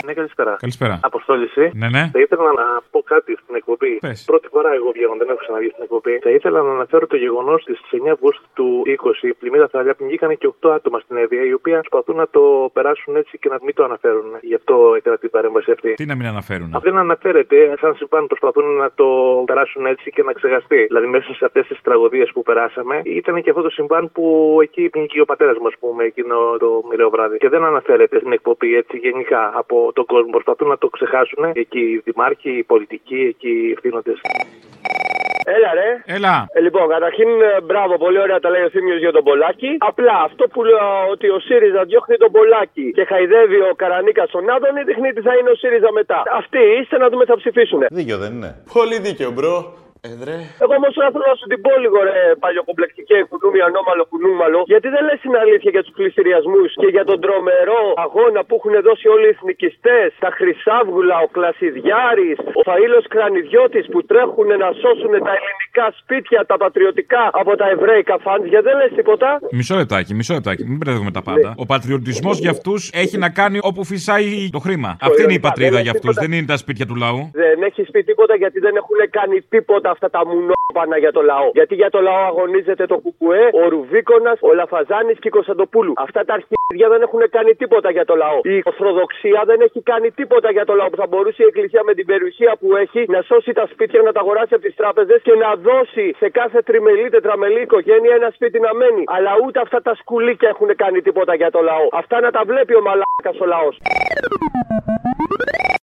Ναι, καλησπέρα. Καλησπέρα. Αποστόλη. εσύ. Ναι, ναι. Θα ήθελα να πω κάτι στην εκπομπή. Πες. Πρώτη φορά εγώ βγαίνω, δεν έχω ξαναβγεί στην εκπομπή. Θα ήθελα να αναφέρω το γεγονός ότι στις 9 Αυγούστου του 20 η πλημμύρα Θαλιά πνιγήκαν και 8 άτομα στην Εύβοια, οι οποίοι προσπαθούν να το περάσουν έτσι και να μην το αναφέρουν. Γι' αυτό έκανα την παρέμβαση αυτή. Τι να μην αναφέρουν; Αυτό δεν αναφέρεται. Σαν συμβάν προσπαθούν να το περάσουν έτσι και να ξεχαστεί. Δηλαδή μέσα σε αυτές τις τραγωδίες που περάσαμε ήταν και αυτό το συμβάν που εκεί πνιγεί ο πατέρας μου, ας πούμε, εκείνο το μοιραίο βράδυ. Και δεν αναφέρεται στην εκπομπή έτσι γενικά από τον κόσμο. Προσπαθούν να το ξεχάσουν εκεί οι δημάρχοι, οι πολιτικοί, εκεί οι ευθύνοντες. Έλα ρε. Έλα. Ε, λοιπόν, καταρχήν ε, μπράβο, πολύ ωραία τα λέει ο Θήμιος για τον Πολάκη. Απλά αυτό που λέω ότι ο ΣΥΡΙΖΑ διώχνει τον Πολάκη και χαϊδεύει ο Καρανίκας τον Άδωνη δείχνει τι θα είναι ο ΣΥΡΙΖΑ μετά. Αυτοί είστε να δούμε θα ψηφίσουν. Δίκιο δεν είναι. Πολύ δίκιο, bro. Έδρε. Εγώ όμως θέλω να σου την πω λίγο, ρε παλιοκομπλεκτικέ κουνούμι, ανώμαλο κουνούμαλο. Γιατί δεν λες την αλήθεια για τους πλειστηριασμούς και για τον τρομερό αγώνα που έχουν δώσει όλοι οι εθνικιστές, τα Χρυσάβγουλα, ο Κλασιδιάρης, ο Φαήλος Κρανιδιώτης που τρέχουν να σώσουν τα ελληνικά σπίτια, τα πατριωτικά από τα εβραίικα funds. Γιατί δεν λες τίποτα. Μισό λεπτάκι, μισό λεπτάκι. Μην μπερδεύουμε τα πάντα. Ο πατριωτισμός για αυτούς έχει να κάνει όπου φυσάει το χρήμα. Αυτή είναι η πατρίδα δεν για έχει αυτούς, τίποτα. δεν είναι τα σπίτια του λαού. Δεν έχει πει τίποτα γιατί δεν έχουν κάνει τίποτα αυτά τα μουνόπανα για το λαό. Γιατί για το λαό αγωνίζεται το Κουκουέ, ο Ρουβίκονας, ο Λαφαζάνης και η Κωνσταντοπούλου. Αυτά τα αρχίδια δεν έχουν κάνει τίποτα για το λαό. Η Ορθοδοξία δεν έχει κάνει τίποτα για το λαό που θα μπορούσε η Εκκλησία με την περιουσία που έχει να σώσει τα σπίτια, να τα αγοράσει από τις τράπεζες και να δώσει σε κάθε τριμελή, τετραμελή οικογένεια ένα σπίτι να μένει. Αλλά ούτε αυτά τα σκουλίκια έχουν κάνει τίποτα για το λαό. Αυτά να τα βλέπει ο μαλάκας ο λαός.